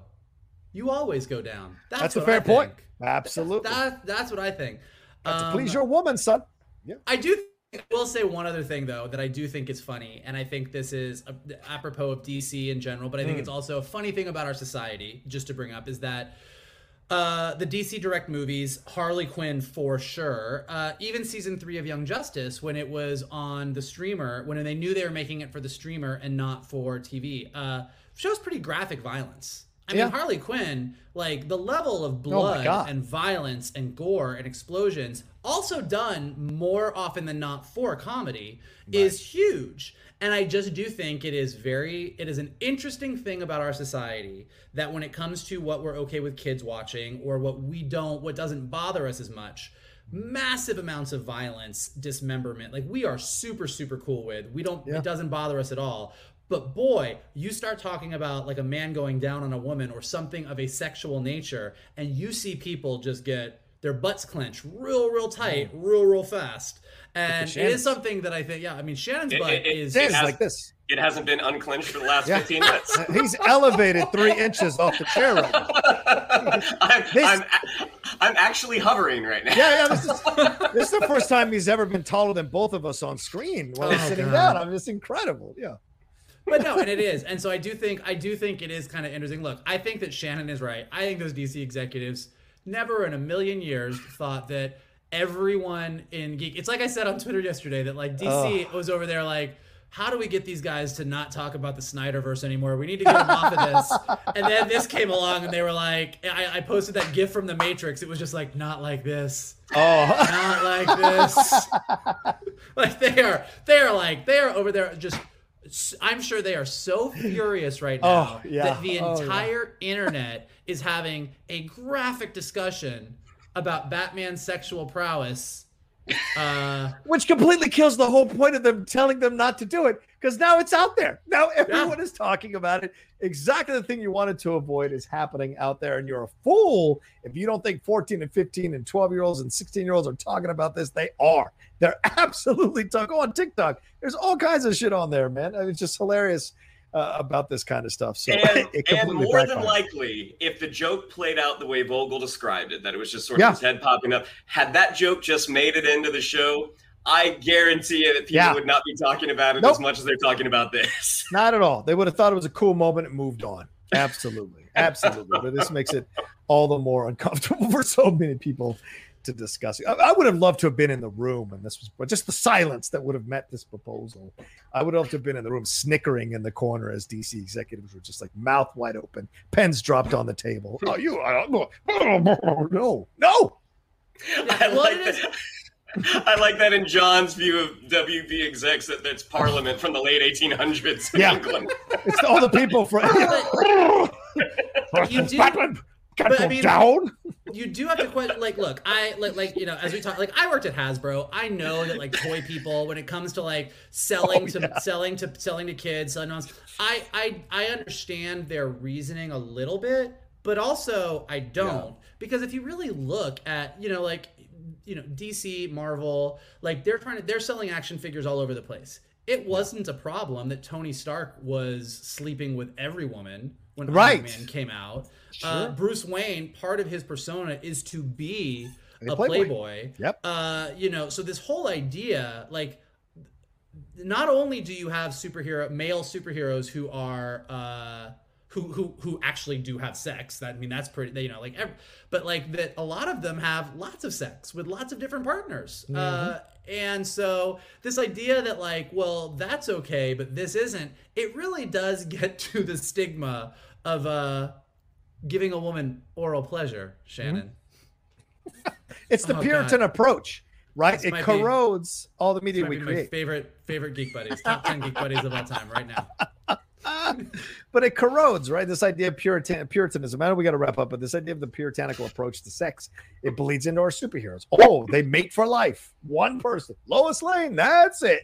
you always go down. That's, that's a fair point. Absolutely. That, that's what I think. That's um, please your woman, son. Yeah. I do. I will say one other thing though that I do think is funny, and I think this is apropos of DC in general, but I think mm. it's also a funny thing about our society. Just to bring up is that uh, the DC Direct movies, Harley Quinn for sure. Uh, even season three of Young Justice, when it was on the streamer, when they knew they were making it for the streamer and not for TV, uh, shows pretty graphic violence. I yeah. mean, Harley Quinn, like the level of oh blood oh and violence and gore and explosions, also done more often than not for comedy, right. is huge. And I just do think it is very, it is an interesting thing about our society that when it comes to what we're okay with kids watching or what we don't, what doesn't bother us as much, massive amounts of violence, dismemberment, like we are super, super cool with. We don't, yeah. it doesn't bother us at all. But boy, you start talking about like a man going down on a woman or something of a sexual nature, and you see people just get their butts clench real, real hmm. tight, real, real fast and it is something that I think, yeah, I mean, Shannon's butt it, it, is, it has, like this. It hasn't been unclenched for the last yeah. 15 minutes. He's elevated three inches off the chair right I'm, I'm, I'm, actually hovering right now. Yeah, yeah. This is, this is the first time he's ever been taller than both of us on screen while oh, sitting God. down. I mean, it's incredible. Yeah. but no, and it is, and so I do think I do think it is kind of interesting. Look, I think that Shannon is right. I think those DC executives never in a million years thought that everyone in geek. It's like I said on Twitter yesterday that like DC oh. was over there like. How do we get these guys to not talk about the Snyderverse anymore? We need to get them off of this. And then this came along, and they were like, I, I posted that GIF from The Matrix. It was just like, not like this. Oh, not like this. like they are, they are like, they are over there just I'm sure they are so furious right now oh, yeah. that the entire oh, yeah. internet is having a graphic discussion about Batman's sexual prowess. Uh, Which completely kills the whole point of them telling them not to do it because now it's out there. Now everyone yeah. is talking about it. Exactly the thing you wanted to avoid is happening out there, and you're a fool if you don't think 14 and 15 and 12 year olds and 16 year olds are talking about this. They are. They're absolutely talking. Go on TikTok. There's all kinds of shit on there, man. It's just hilarious uh, about this kind of stuff. So and, and more than likely, if the joke played out the way Vogel described it, that it was just sort of yeah. his head popping up, had that joke just made it into the show, I guarantee you that people yeah. would not be talking about it nope. as much as they're talking about this. Not at all. They would have thought it was a cool moment and moved on. Absolutely, absolutely. but this makes it all the more uncomfortable for so many people to discuss. I, I, would have loved to have been in the room, and this was but just the silence that would have met this proposal. I would love to have been in the room, snickering in the corner as DC executives were just like mouth wide open, pens dropped on the table. oh, you, I uh, don't, no, no. I like that. I like that in John's view of WB execs that that's Parliament from the late 1800s. yeah, England. it's all the people from. you do, but, I mean, down. You do have to quit. Like, look, I like, like you know, as we talk, like I worked at Hasbro. I know that like toy people, when it comes to like selling oh, to yeah. selling to selling to kids, selling to I I I understand their reasoning a little bit, but also I don't yeah. because if you really look at you know like you know DC, Marvel, like they're trying to they're selling action figures all over the place. It wasn't a problem that Tony Stark was sleeping with every woman when right. Iron Man came out. Sure. Uh, Bruce Wayne, part of his persona is to be a, a playboy. playboy. Yep. Uh, you know, so this whole idea, like, not only do you have superhero male superheroes who are uh, who who who actually do have sex. That I mean, that's pretty. You know, like, every, but like that, a lot of them have lots of sex with lots of different partners. Mm-hmm. Uh, and so this idea that like, well, that's okay, but this isn't. It really does get to the stigma of uh, giving a woman oral pleasure, Shannon. Mm-hmm. it's the oh, Puritan God. approach right? This it corrodes be, all the media we create. favorite favorite geek buddies, top ten geek buddies of all time, right now. but it corrodes, right? This idea of Puritan, Puritanism. I know we got to wrap up, but this idea of the puritanical approach to sex, it bleeds into our superheroes. Oh, they mate for life. One person, Lois Lane, that's it.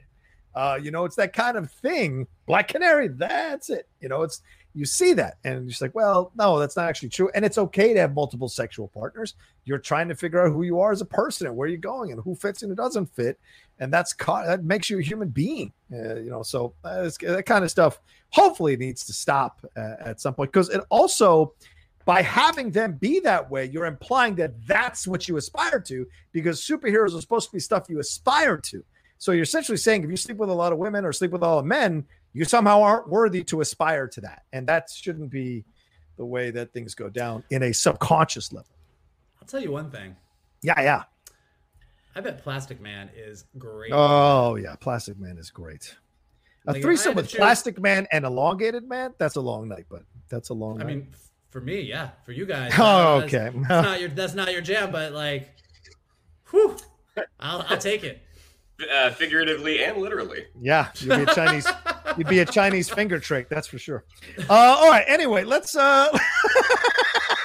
Uh, you know, it's that kind of thing. Black Canary, that's it. You know, it's you see that and just like, well, no, that's not actually true. And it's okay to have multiple sexual partners. You're trying to figure out who you are as a person and where you're going and who fits and who doesn't fit. And that's that makes you a human being, uh, you know. So uh, that kind of stuff hopefully needs to stop uh, at some point because it also by having them be that way, you're implying that that's what you aspire to because superheroes are supposed to be stuff you aspire to. So you're essentially saying if you sleep with a lot of women or sleep with all men, you somehow aren't worthy to aspire to that. And that shouldn't be the way that things go down in a subconscious level. I'll tell you one thing. Yeah, yeah. I bet Plastic Man is great. Oh, yeah. Plastic Man is great. A like threesome with choose... Plastic Man and Elongated Man, that's a long night, but that's a long I night. mean, for me, yeah. For you guys. Oh, okay. That's, that's, not your that's not your jam, but like whew, I'll, I'll take it uh, figuratively and literally. Yeah, you'd be a Chinese. you'd be a Chinese finger trick, that's for sure. Uh, all right. Anyway, let's. Uh,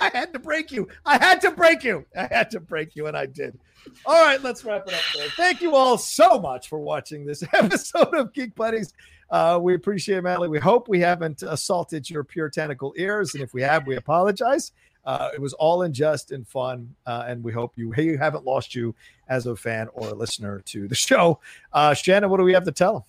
I had to break you. I had to break you. I had to break you, and I did. All right, let's wrap it up there. Thank you all so much for watching this episode of Geek Buddies. Uh, we appreciate it, Madeline. We hope we haven't assaulted your puritanical ears, and if we have, we apologize. Uh, it was all in jest and fun, uh, and we hope you hey, you haven't lost you as a fan or a listener to the show. Uh, Shannon, what do we have to tell?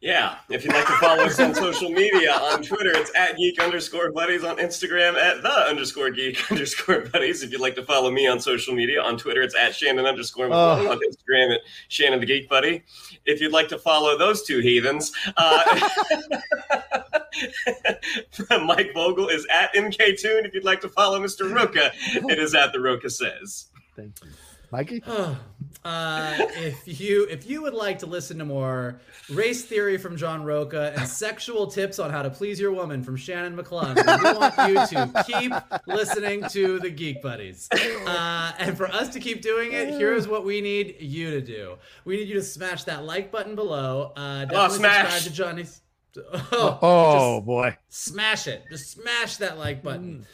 Yeah, if you'd like to follow us on social media, on Twitter, it's at geek underscore buddies, on Instagram, at the underscore geek underscore buddies. If you'd like to follow me on social media, on Twitter, it's at Shannon underscore on Instagram, at Shannon the Geek Buddy. If you'd like to follow those two heathens, uh, Mike Vogel is at MK Toon. If you'd like to follow Mr. Rocha, it is at the Rocha Says. Thank you. Mikey? Uh, if you if you would like to listen to more race theory from John Rocha and sexual tips on how to please your woman from Shannon McClung, we want you to keep listening to the Geek Buddies. Uh, and for us to keep doing it, here's what we need you to do. We need you to smash that like button below. Uh, definitely oh, smash. subscribe to Johnny's. Oh, oh boy! Smash it! Just smash that like button. Mm.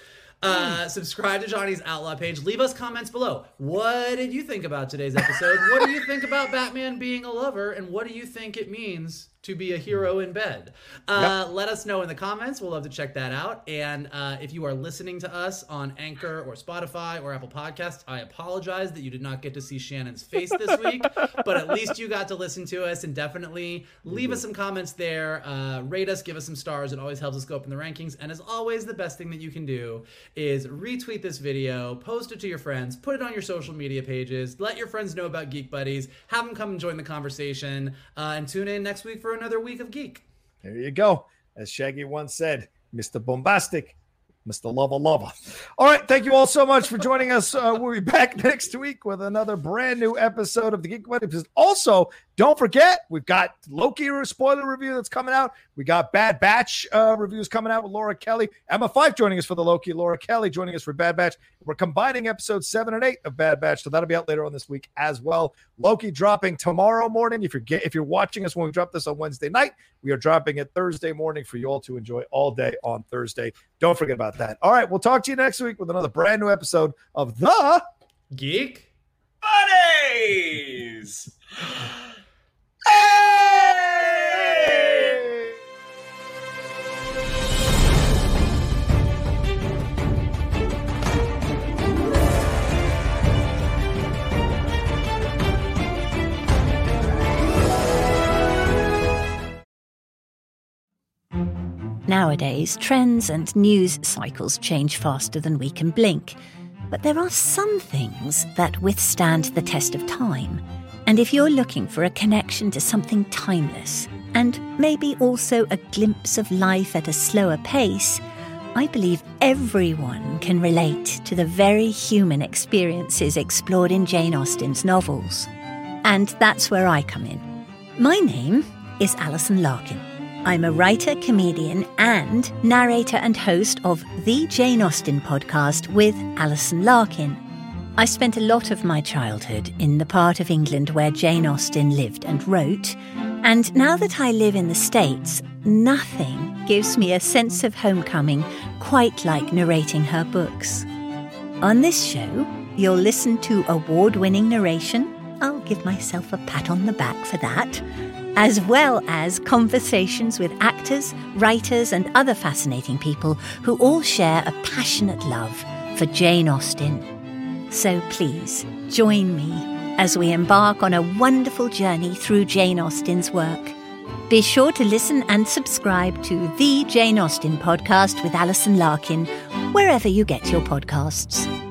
Uh, subscribe to Johnny's Outlaw page. Leave us comments below. What did you think about today's episode? what do you think about Batman being a lover? And what do you think it means to be a hero in bed? Uh, yep. Let us know in the comments. We'll love to check that out. And uh, if you are listening to us on Anchor or Spotify or Apple Podcasts, I apologize that you did not get to see Shannon's face this week, but at least you got to listen to us and definitely leave us some comments there. Uh, rate us, give us some stars. It always helps us go up in the rankings. And as always, the best thing that you can do is retweet this video, post it to your friends, put it on your social media pages, let your friends know about Geek Buddies, have them come and join the conversation, uh, and tune in next week for another week of Geek. There you go. As Shaggy once said, Mr. Bombastic, Mr. Lover Lover. All right. Thank you all so much for joining us. Uh, we'll be back next week with another brand new episode of the Geek Buddies. Also, don't forget, we've got Loki spoiler review that's coming out. We got Bad Batch uh, reviews coming out with Laura Kelly. Emma Fife joining us for the Loki. Laura Kelly joining us for Bad Batch. We're combining episodes seven and eight of Bad Batch, so that'll be out later on this week as well. Loki dropping tomorrow morning. If you're get, if you're watching us when we drop this on Wednesday night, we are dropping it Thursday morning for you all to enjoy all day on Thursday. Don't forget about that. All right, we'll talk to you next week with another brand new episode of the Geek Buddies. Nowadays, trends and news cycles change faster than we can blink. But there are some things that withstand the test of time. And if you're looking for a connection to something timeless, and maybe also a glimpse of life at a slower pace, I believe everyone can relate to the very human experiences explored in Jane Austen's novels. And that's where I come in. My name is Alison Larkin. I'm a writer, comedian, and narrator and host of the Jane Austen podcast with Alison Larkin. I spent a lot of my childhood in the part of England where Jane Austen lived and wrote, and now that I live in the States, nothing gives me a sense of homecoming quite like narrating her books. On this show, you'll listen to award winning narration. I'll give myself a pat on the back for that as well as conversations with actors, writers, and other fascinating people who all share a passionate love for Jane Austen. So please join me as we embark on a wonderful journey through Jane Austen's work. Be sure to listen and subscribe to the Jane Austen podcast with Alison Larkin, wherever you get your podcasts.